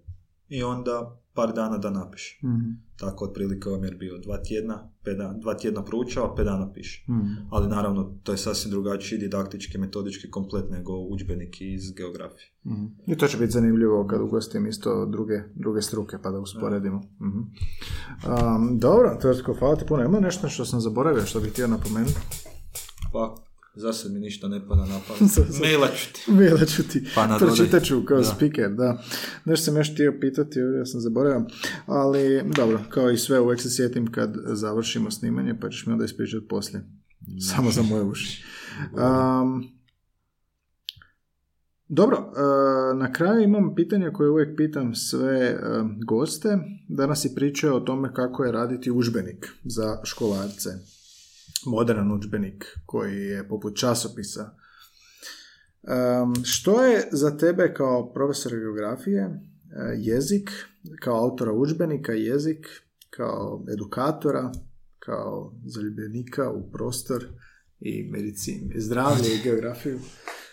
i onda par dana da napiše. Mhm. Tako otprilike vam je bio dva tjedna, pet dana, dva tjedna proučava, pet dana piše. Mhm. Ali naravno, to je sasvim drugačiji didaktički, metodički komplet nego udžbenik iz geografije. Mhm. I to će biti zanimljivo kad ugostim isto druge, druge struke pa da usporedimo. Mhm. Um, dobro, Tvrtko, hvala ti puno. Ima nešto što sam zaboravio što bih htio napomenuti? Pa, za sad mi ništa ne pada na pamet. Mailat ću ti. Mailat ću ti, Pa pročitat ću kao Da. speaker, da. Nešto sam još htio pitati, ja sam zaboravio, ali dobro, kao i sve uvijek se sjetim kad završimo snimanje, pa ćeš mi onda ispričati poslije. Samo za moje uši. Um, dobro, uh, na kraju imam pitanje koje uvijek pitam sve uh, goste. Danas si pričao o tome kako je raditi udžbenik za školarce. Modern udžbenik koji je poput časopisa. Um, što je za tebe kao profesor geografije uh, jezik, kao autora udžbenika jezik, kao edukatora, kao zaljubljenika u prostor i medicinu, zdravlje i geografiju?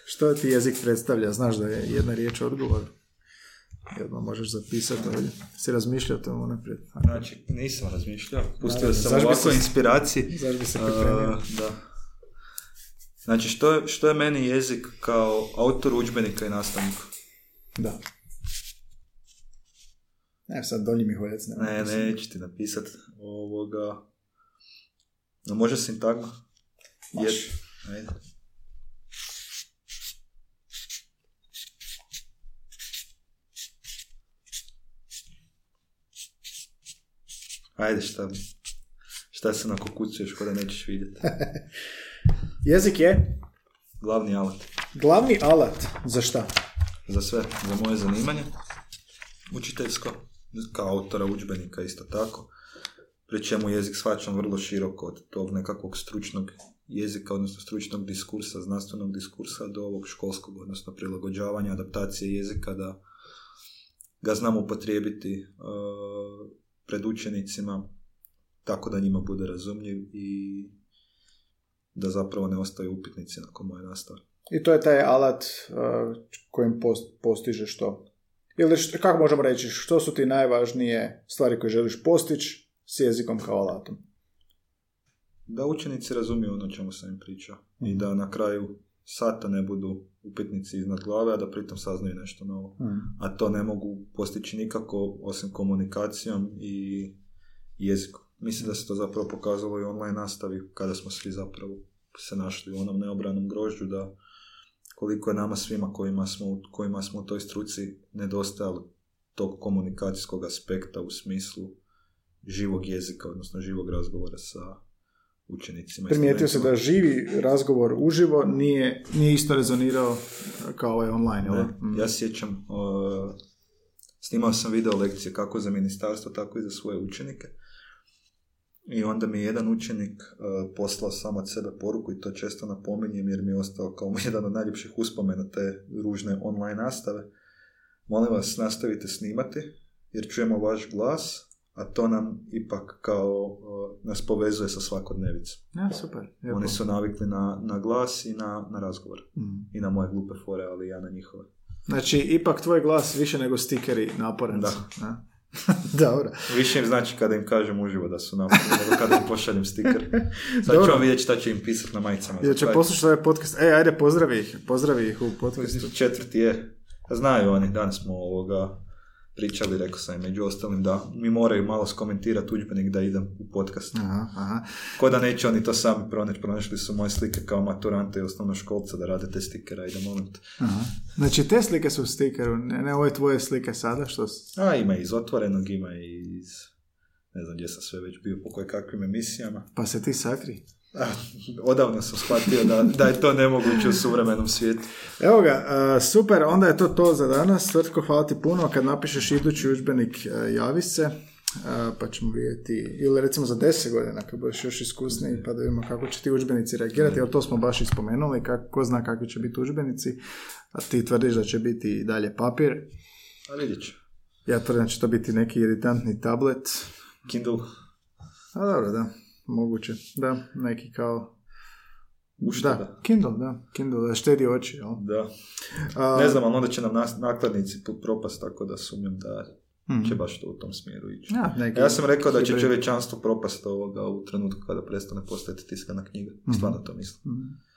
Što ti jezik predstavlja? Znaš da je jedna riječ odgovor. I odmah možeš zapisati ovdje. Si razmišljao o tomu naprijed? Znači, nisam razmišljao. Pustio Naravno, sam ovako se- inspiraciji. Zašto bi se pripremio? Uh, da. Znači, što je, što je meni jezik kao autor udžbenika i nastavnika? Da. Evo sad dolji mi hojec. Ne, pisma. neću ti napisat ovoga... No, može sintagma? Može. Jed- Ajde. Ajde, šta, šta se nakokucuješ ko da nećeš vidjeti? Jezik je Glavni alat glavni alat za šta? za sve, za moje zanimanje, učiteljsko, kao autora udžbenika isto tako, pri čemu jezik shvaćam vrlo široko od tog nekakvog stručnog jezika, odnosno stručnog diskursa, znanstvenog diskursa do ovog školskog, odnosno prilagođavanja, adaptacije jezika da ga znamo upotrijebiti uh, pred učenicima tako da njima bude razumljiv i da zapravo ne ostaju upitnici nakon moje nastave. I to je taj alat uh, kojim post, postižeš to. Ili kako možemo reći, što su ti najvažnije stvari koje želiš postići s jezikom kao alatom? Da učenici razumiju ono čemu sam im pričao. I mhm. da na kraju sata ne budu upitnici iznad glave, a da pritom saznaju nešto novo. Mhm. A to ne mogu postići nikako osim komunikacijom i jezikom. Mislim da se to zapravo pokazalo i online nastavi kada smo svi zapravo se našli u onom neobranom grožđu da koliko je nama svima kojima smo, kojima smo u toj struci nedostajalo tog komunikacijskog aspekta u smislu živog jezika, odnosno živog razgovora sa učenicima. Primijetio se da živi razgovor uživo nije, nije isto rezonirao kao ovaj online, ne, mm. Ja sjećam, snimao sam video lekcije kako za ministarstvo, tako i za svoje učenike i onda mi je jedan učenik uh, poslao sam od sebe poruku i to često napominjem jer mi je ostao kao jedan od najljepših uspomena te ružne online nastave. Molim vas, nastavite snimati jer čujemo vaš glas, a to nam ipak kao uh, nas povezuje sa svakodnevicom. Ja, super. Oni su navikli na, na glas i na, na razgovor. Mm. I na moje glupe fore, ali ja na njihove. Znači, ipak tvoj glas više nego stikeri naporan. Da. da. Dobro. Više im znači kada im kažem uživo da su naporni, nego kada im pošaljem stiker. Sad Dobro. ću vam vidjeti šta će im pisati na majicama. Ja će poslušati ovaj podcast. Ej, ajde, pozdravi ih. Pozdravi ih u podcastu. Četvrti je. Znaju oni, danas smo ovoga pričali, rekao sam među ostalim da mi moraju malo skomentirati udžbenik da idem u podcast. Aha, aha. Ko da neće oni to sami pronaći, pronašli su moje slike kao maturante i osnovnoškolca da rade te stikera, idem molim Aha. Znači te slike su u stikeru, ne, ne ove tvoje slike sada što... A ima iz otvorenog, ima iz... Ne znam gdje sam sve već bio po koje kakvim emisijama. Pa se ti sakri. Odavno sam shvatio da, da je to nemoguće u suvremenom svijetu. Evo ga, super, onda je to to za danas. Tvrtko, hvala ti puno. Kad napišeš idući udžbenik, javi se, pa ćemo vidjeti, ili recimo za deset godina, kad budeš još iskusniji, pa da vidimo kako će ti udžbenici reagirati, jer to smo baš ispomenuli, kako, ko zna kakvi će biti udžbenici, a ti tvrdiš da će biti i dalje papir. A vidjet ću. Ja tvrdim da će to biti neki iritantni tablet. Kindle. A dobro, da. Moguće, da, neki kao... Ušteda. Da, Kindle, da, Kindle, da štedi oči, jel? Da. ne znam, ali onda će nam nakladnici propast, tako da sumnjam da mm će baš to u tom smjeru ići. Ja, neki, ja sam rekao da će čovječanstvo propast ovoga u trenutku kada prestane postojati tiskana knjiga. mm Stvarno to mislim. mm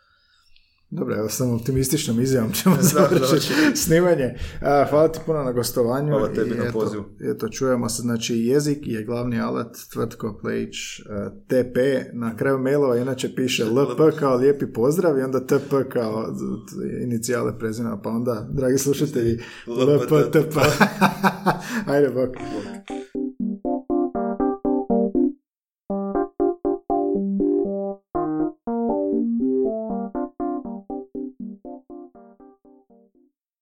dobro, evo sam optimističnom izjavom ćemo završiti snimanje. hvala ti puno na gostovanju. Hvala tebi na pozivu. Eto, čujemo se, znači jezik je glavni alat Tvrtko Plejić TP, na kraju mailova inače piše LP kao lijepi pozdrav i onda TP kao inicijale prezina, pa onda, dragi slušatelji, LP, TP. Ajde, bok.